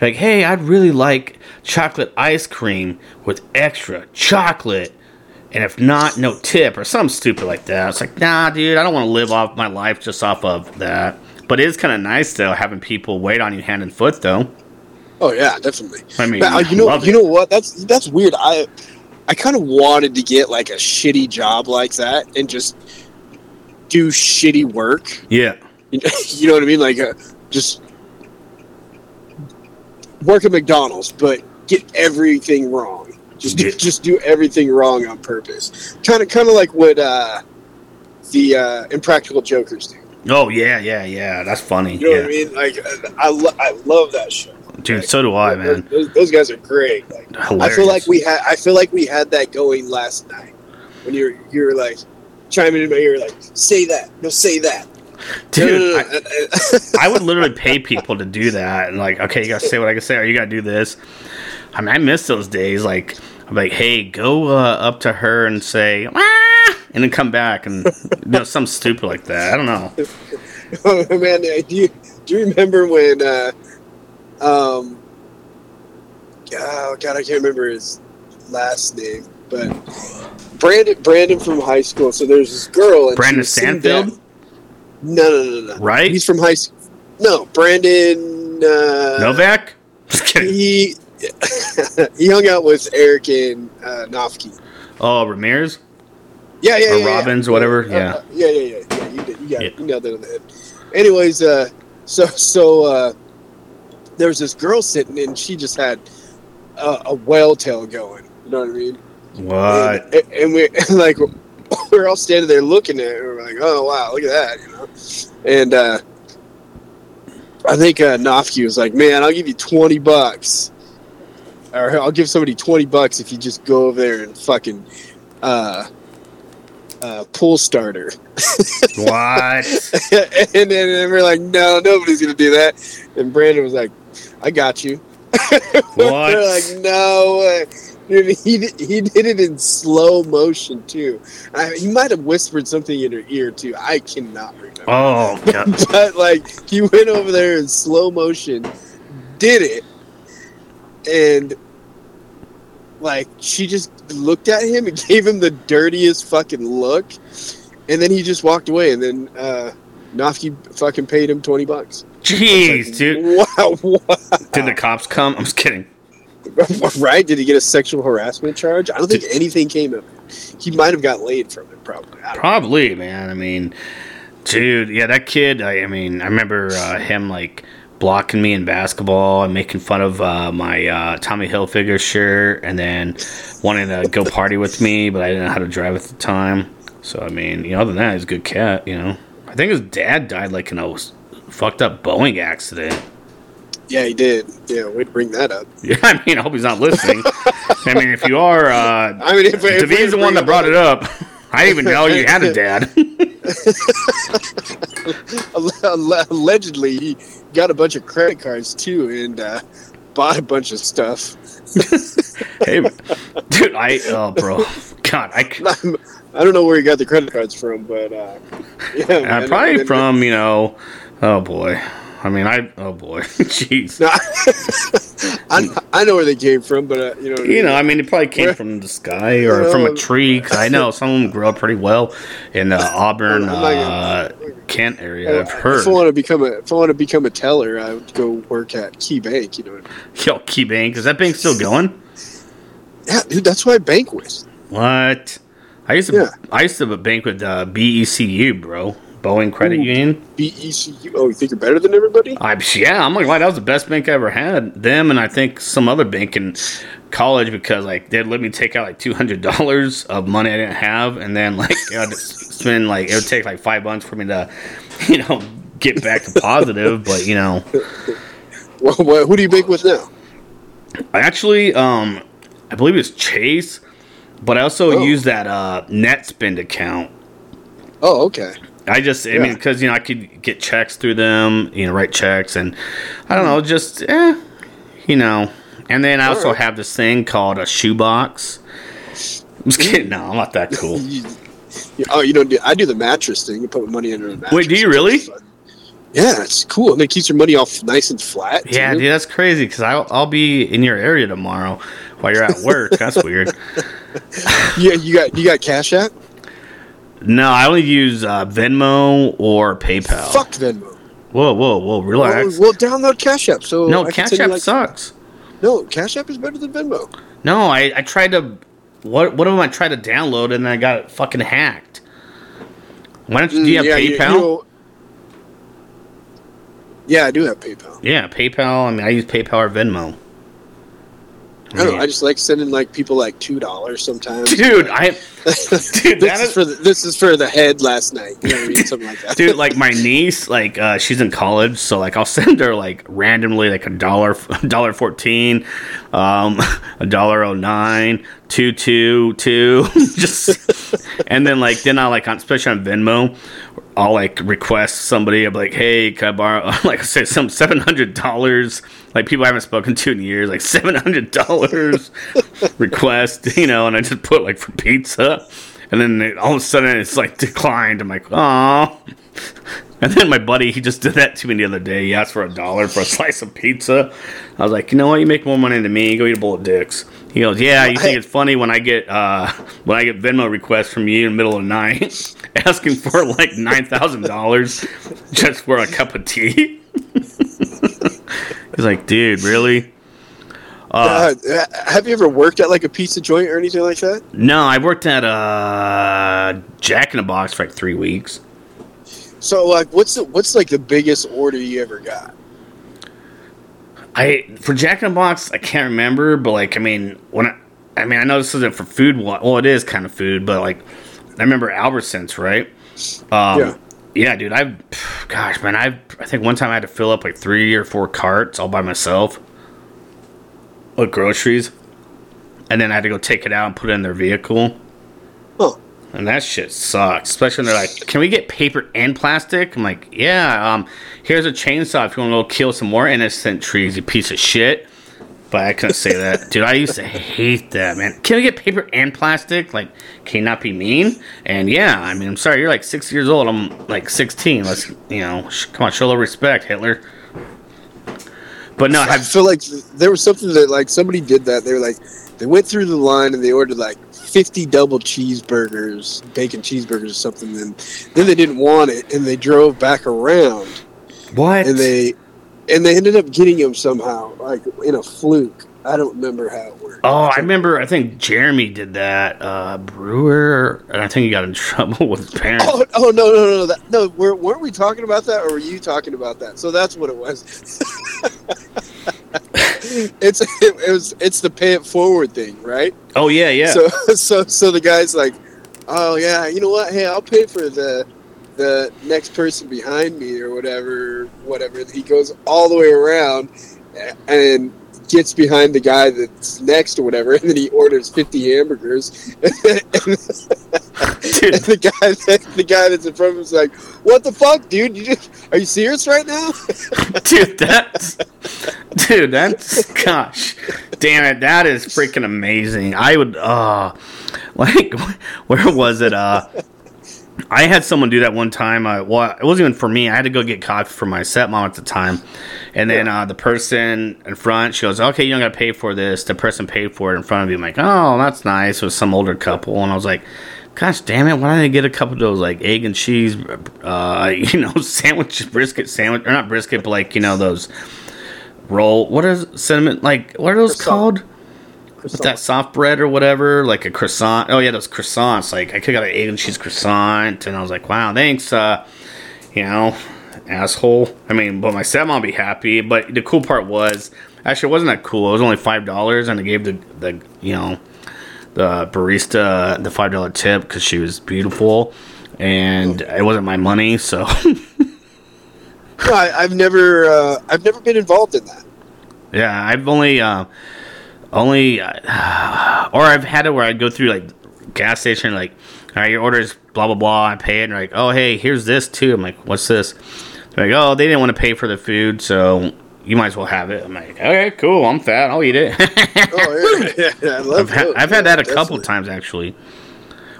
Like, hey, I'd really like chocolate ice cream with extra chocolate. And if not, no tip or something stupid like that. It's like, nah, dude, I don't want to live off my life just off of that. But it is kind of nice though having people wait on you hand and foot though. Oh yeah, definitely. I mean, But, uh, you know, you it. know what? That's that's weird. I I kind of wanted to get like a shitty job like that and just do shitty work. Yeah, you know what I mean? Like uh, just work at McDonald's, but get everything wrong. Just do, Yeah. just do everything wrong on purpose. Kind of kind of like what uh, the uh, Impractical Jokers do. Oh yeah, yeah, yeah. That's funny. You know yeah. what I mean? Like uh, I lo- I love that show. Dude, so do I, man. Those, those guys are great. Like, I feel like we had I feel like we had that going last night when you're you're like chiming in my ear like say that no say that dude. I, I, would literally pay people to do that and like, okay, you gotta say what I can say, or you gotta do this. I mean, I miss those days. Like, I'm like, hey, go uh, up to her and say, ah, and then come back and you know something stupid like that. I don't know. Oh man, do you do you remember when? Uh, um, oh god, I can't remember his last name, but Brandon Brandon from high school. So there's this girl. And Brandon Stanfield, No, no, no, no. right? He's from high school. No, Brandon. Uh, Novak. Just kidding. He he hung out with Eric and uh, Nofke. Oh, Ramirez. Yeah, yeah, Or yeah, Robbins, yeah. whatever, Uh, yeah. uh, yeah, yeah, yeah, yeah. You did, you got, Yeah. it. you nailed it on the head. Anyways, uh, so so uh, there was this girl sitting, and she just had a, a whale tail going. You know what I mean? What? And, and we like we're all standing there looking at it. We're like, oh wow, look at that, you know. And uh, I think uh, Nofke was like, man, I'll give you twenty bucks, or I'll give somebody twenty bucks if you just go over there and fucking uh, uh, pool starter. What? and then and we're like, no, nobody's gonna do that. And Brandon was like, I got you. What? They're like, no way. Dude, he, did- he did it in slow motion too. I, he might have whispered something in her ear too. I cannot remember. Oh, God. But like, he went over there in slow motion, did it, and like she just looked at him and gave him the dirtiest fucking look, and then he just walked away. And then uh, Nofke fucking paid him twenty bucks. Jeez, dude. Wow, wow. Did the cops come? I'm just kidding. right? Did he get a sexual harassment charge? I don't think anything came of it. He might have got laid from it, probably. Don't know. Probably, man. I mean, dude, yeah, that kid. I, I mean, I remember uh, him like blocking me in basketball and making fun of uh, my uh, Tommy Hilfiger shirt, and then wanting to go party with me, but I didn't know how to drive at the time. So I mean, you know, other than that, he's a good cat. You know, I think his dad died like in a s- fucked up Boeing accident. Yeah, he did. Yeah, we'd bring that up. Yeah, I mean, I hope he's not listening. I mean, if you are, uh, I mean, if, if David's the one that brought it up. I didn't even know you had a dad. Allegedly, he got a bunch of credit cards too, and uh, bought a bunch of stuff. hey, dude, I oh, bro, God, I I don't know where he got the credit cards from, but uh, yeah, uh, man. probably from you know, oh boy. I mean, I oh boy, jeez. No, I, I know where they came from, but uh, you know, You know, I mean, it probably came from the sky or from a tree. Cause I know some of them grew up pretty well in the Auburn, uh, Kent area. I've heard. If I want to become a if I want to become a teller, I would go work at Key Bank. You know, I mean? Yo, Key Bank is that bank still going? yeah, dude, that's who I bank with. What? I used to Yeah. I used to bank with uh, BECU, bro. Boeing Credit Ooh. Union. BECU. Oh, you think you're better than everybody? I yeah, I'm like, wow, that was the best bank I ever had. Them and I think some other bank in college because like they'd let me take out like two hundred dollars of money I didn't have, and then like I'd spend like it would take like five months for me to, you know, get back to positive. But you know, Well, well, who do you bank with now? I actually um I believe it's Chase, but I also Oh. use that uh NetSpend account. Oh, okay. I just, I mean, because you know, I could get checks through them, you know, write checks, and I don't know, just, eh, you know. And then I also have this thing called a shoebox. I'm just kidding. No, I'm not that cool. Oh, you don't do. I do the mattress thing. You put money under the mattress. Wait, do you really? Yeah, it's cool, and it keeps your money all nice and flat. Yeah, too. dude, that's crazy because I'll, I'll be in your area tomorrow while you're at work. that's weird. Yeah, you got you got Cash App. No, I only use uh, Venmo or PayPal. Fuck Venmo. Whoa, whoa, whoa, Well, relax. well, download Cash App. So no, I Cash App like- sucks. No, Cash App is better than Venmo. No, I, I tried to. What what am I trying to download and then I got fucking hacked? Why don't you, do you have Mm, yeah, you- PayPal? you- yeah, I do have PayPal. Yeah, PayPal. I mean, I use PayPal or Venmo. I don't know. I just like sending like people like two dollars sometimes. dude, I dude, this is is, for the, this is for the head last night. You know what I mean? Something like that. dude, like my niece, like uh, she's in college, so like I'll send her like randomly like a dollar, dollar fourteen, um, a dollar oh nine, two two two, just, and then like then I like on especially on Venmo, I'll like request somebody. I'm like, hey, can I borrow? Like I said, some seven hundred dollars. Like people I haven't spoken to in years. Like seven hundred dollars request. You know, and I just put like for pizza, and then it, all of a sudden it's like declined. I'm like, oh. And then my buddy, he just did that to me the other day. He asked for a dollar for a slice of pizza. I was like, you know what? You make more money than me. Go eat a bowl of dicks. He goes, yeah. You think it's funny when I get uh, when I get Venmo requests from you in the middle of the night, asking for like nine thousand dollars just for a cup of tea? He's like, dude, really? Uh, Uh, have you ever worked at like a pizza joint or anything like that? no, I worked at uh, Jack in the Box for like three weeks. So like, what's the what's like the biggest order you ever got? I for Jack in the Box, I can't remember, but like I mean, when I, I mean, I know this isn't for food. Well, it is kind of food, but like I remember Albertsons, right? Um, Yeah. Yeah, dude. I've, gosh, man, I've, I think one time I had to fill up like three or four carts all by myself with groceries, and then I had to go take it out and put it in their vehicle. Huh. And that shit sucks. Especially when they're like, "Can we get paper and plastic?" I'm like, "Yeah." Um, here's a chainsaw if you want to go kill some more innocent trees, you piece of shit. But I couldn't say that, dude. I used to hate that, man. Can we get paper and plastic? Like, can you not be mean? And yeah, I mean, I'm sorry, you're like six years old. I'm like 16. Let's, you know, sh- come on, show a little respect, Hitler. But no, I have feel like there was something that like somebody did that. They were like, they went through the line and they ordered like fifty double cheeseburgers, bacon cheeseburgers or something. Then, then they didn't want it and they drove back around what? and they, and they ended up getting him somehow, like in a fluke. I don't remember how it worked. Oh, I remember. I think Jeremy did that. Uh, Brewer, and I think he got in trouble with his parents. Oh, oh no no no that, no! Were, weren't we talking about that, or were you talking about that? So that's what it was. it's it, was it's the pay it forward thing, right? Oh yeah, yeah. So so so the guy's like, oh yeah, you know what? Hey, I'll pay for the the next person behind me or whatever, whatever. He goes all the way around and gets behind the guy that's next or whatever, and then he orders fifty hamburgers. Dude. And the guy, that, the guy that's in front of him is like, "What the fuck, dude? You just are you serious right now?" dude, that's dude, that's gosh, damn it, that is freaking amazing. I would, uh, like, where was it? Uh, I had someone do that one time. Uh, well, it wasn't even for me. I had to go get coffee for my stepmom at the time, and then uh, the person in front, she goes, "Okay, you don't got to pay for this." The person paid for it in front of you. I'm like, "Oh, that's nice." It was some older couple, and I was like. Gosh damn it! Why didn't I get a couple of those like egg and cheese, uh, you know, sandwich, brisket sandwich, or not brisket, but like you know those roll. What is cinnamon? Like what are those called? With that soft bread or whatever, like a croissant. Oh yeah, those croissants. Like I could have got an egg and cheese croissant, and I was like, wow, thanks. Uh, you know, asshole. I mean, but my stepmom would be happy. But the cool part was, actually, it wasn't that cool. It was only five dollars, and I gave the the you know the barista the five dollar tip because she was beautiful, and it wasn't my money, so. No, I, I've never, uh, I've never been involved in that. Yeah, I've only, uh, only, uh, or I've had it where I go through like gas station, like, all right, your order is blah blah blah. I pay it, and like, oh hey, here's this too. I'm like, what's this? They're like, oh, they didn't want to pay for the food, so you might as well have it. I'm like, okay, cool. I'm fat. I'll eat it. Oh yeah, yeah, I love I've, had. I've had that a couple times actually.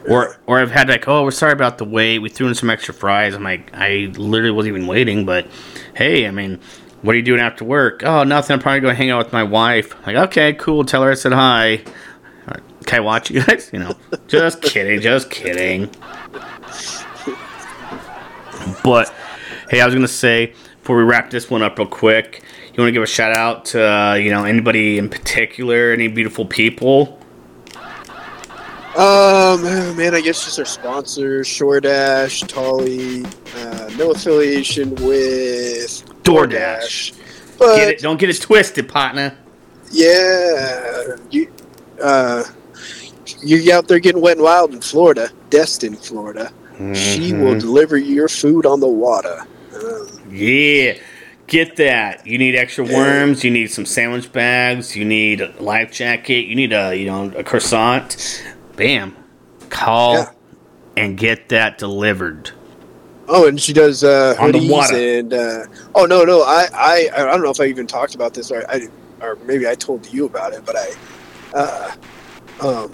Or or I've had like, oh, we're sorry about the wait. We threw in some extra fries. I'm like, I literally wasn't even waiting, but hey, I mean, what are you doing after work? Oh, nothing. I'm probably going to hang out with my wife. Like, okay, cool. Tell her I said hi. Can I watch you guys? You know, just kidding, just kidding. But hey, I was gonna say before we wrap this one up real quick, you want to give a shout out to uh, you know anybody in particular, any beautiful people? Um, man, I guess just our sponsors, Shoredash, Tolly, uh, no affiliation with DoorDash. Get it? Don't get it twisted, partner. yeah, you, uh, you're out there getting wet and wild in Florida, Destin, Florida. She will deliver your food on the water. Um, Yeah. Get that. You need extra worms. You need some sandwich bags. You need a life jacket. You need a you know a croissant. Bam. Call Yeah. and get that delivered. Oh, and she does uh, hoodies and uh, oh no no I, I I don't know if I even talked about this or I or maybe I told you about it, but I uh, um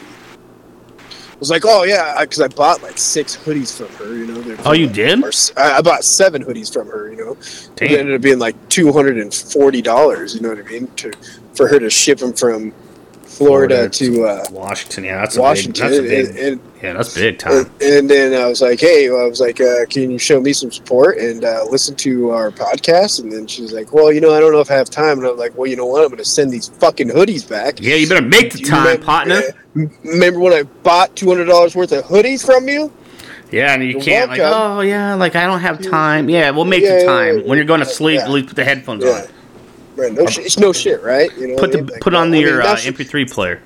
was like oh yeah because I, bought like six hoodies from her. You know. they're Oh, you did? or I I bought seven hoodies from her. You know. It ended up being like two hundred and forty dollars. You know what I mean? To for her to ship them from Florida, to uh, Washington. Yeah, that's a Washington, big. That's a big. Yeah, that's big time. and, and then I was like, "Hey," I was like, uh, "Can you show me some support and uh, listen to our podcast?" And then she's like, "Well, you know, I don't know if I have time." And I'm like, "Well, you know what? I'm going to send these fucking hoodies back." Yeah, you better make the time, remember- partner. M- Remember when I bought two hundred dollars worth of hoodies from you? Yeah, and you You're can't like, oh yeah, like I don't have time. Yeah, we'll make Yeah, the time yeah, when you're going to sleep. yeah. Put the headphones Yeah. on. Right, no, sh- it's no shit, right? You know, Put what I the mean? Like, put on I mean, your uh, MP3 player.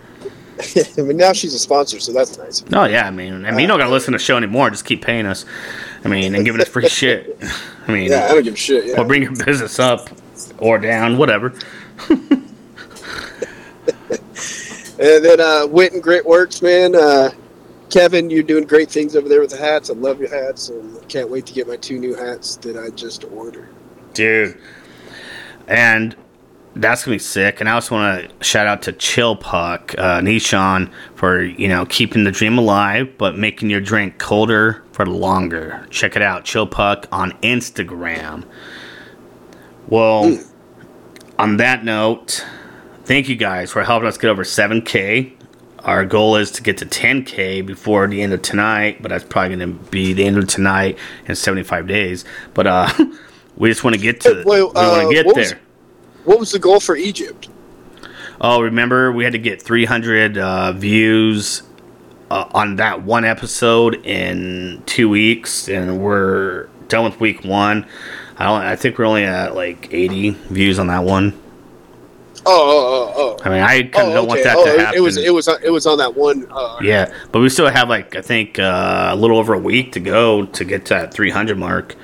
I mean, now she's a sponsor, so that's nice. No, yeah, I mean, I mean, you don't gotta listen to the show anymore. Just keep paying us. I mean, and giving us free shit. I mean, Yeah, I don't give a shit. Yeah. or bring your business up or down, whatever. And then uh, Wit and Grit Works, man. Uh, Kevin, you're doing great things over there with the hats. I love your hats, and can't wait to get my two new hats that I just ordered. dude. And that's gonna be sick. And I also want to shout out to Chill Puck, uh, Nishan, for you know keeping the dream alive, but making your drink colder for longer. Check it out, Chill Puck on Instagram. Well, on that note, thank you guys for helping us get over 7K. Our goal is to get to 10K before the end of tonight, but that's probably going to be the end of tonight in 75 days. But uh, we just want to get to well, we want uh, to get what was- there. What was the goal for Egypt? Oh, remember we had to get 300 uh, views uh, on that one episode in two weeks, and we're done with week one. I don't. I think we're only at like 80 views on that one. Oh, oh, oh, oh. I mean, I kind of Oh, don't want that oh, to happen. It was it was on- it was on that one. Uh, Yeah, but we still have like I think uh, a little over a week to go to get to that 300 mark.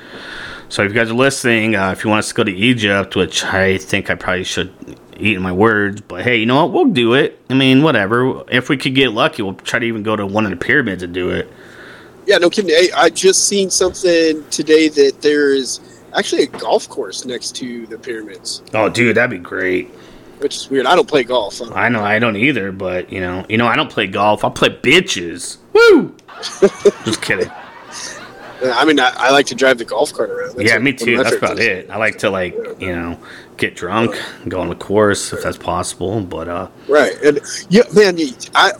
So if you guys are listening, uh, if you want us to go to Egypt, which I think I probably should eat in my words, but hey, you know what? We'll do it. I mean, whatever. If we could get lucky, we'll try to even go to one of the pyramids and do it. yeah, no kidding. Hey, I just seen something today that there is actually a golf course next to the pyramids, Oh, dude, that'd be great. which is weird. I don't play golf. Uh, I know I don't either, but you know, you know, I don't play golf. I play bitches. Woo! Just kidding. I mean, I, I like to drive the golf cart around. That's yeah, me too. That's about it. I like to like you know get drunk, and go on the course if that's possible. But uh, Right, and yeah, man, I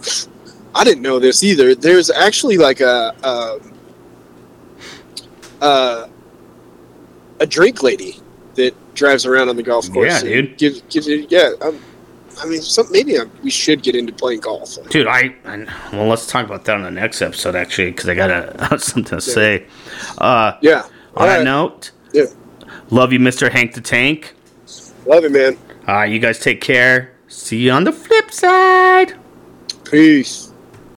I didn't know this either. There's actually like a a, uh, a drink lady that drives around on the golf course. Yeah, dude. Gives gives yeah. Um, I mean, some maybe um, we should get into playing golf. dude, I, I well, let's talk about that on the next episode actually, because I got a, something to say. Uh, Yeah. on All that right. note, Yeah. love you, Mister Hank the Tank. Love you, man. All right, you guys take care. See you on the flip side. Peace.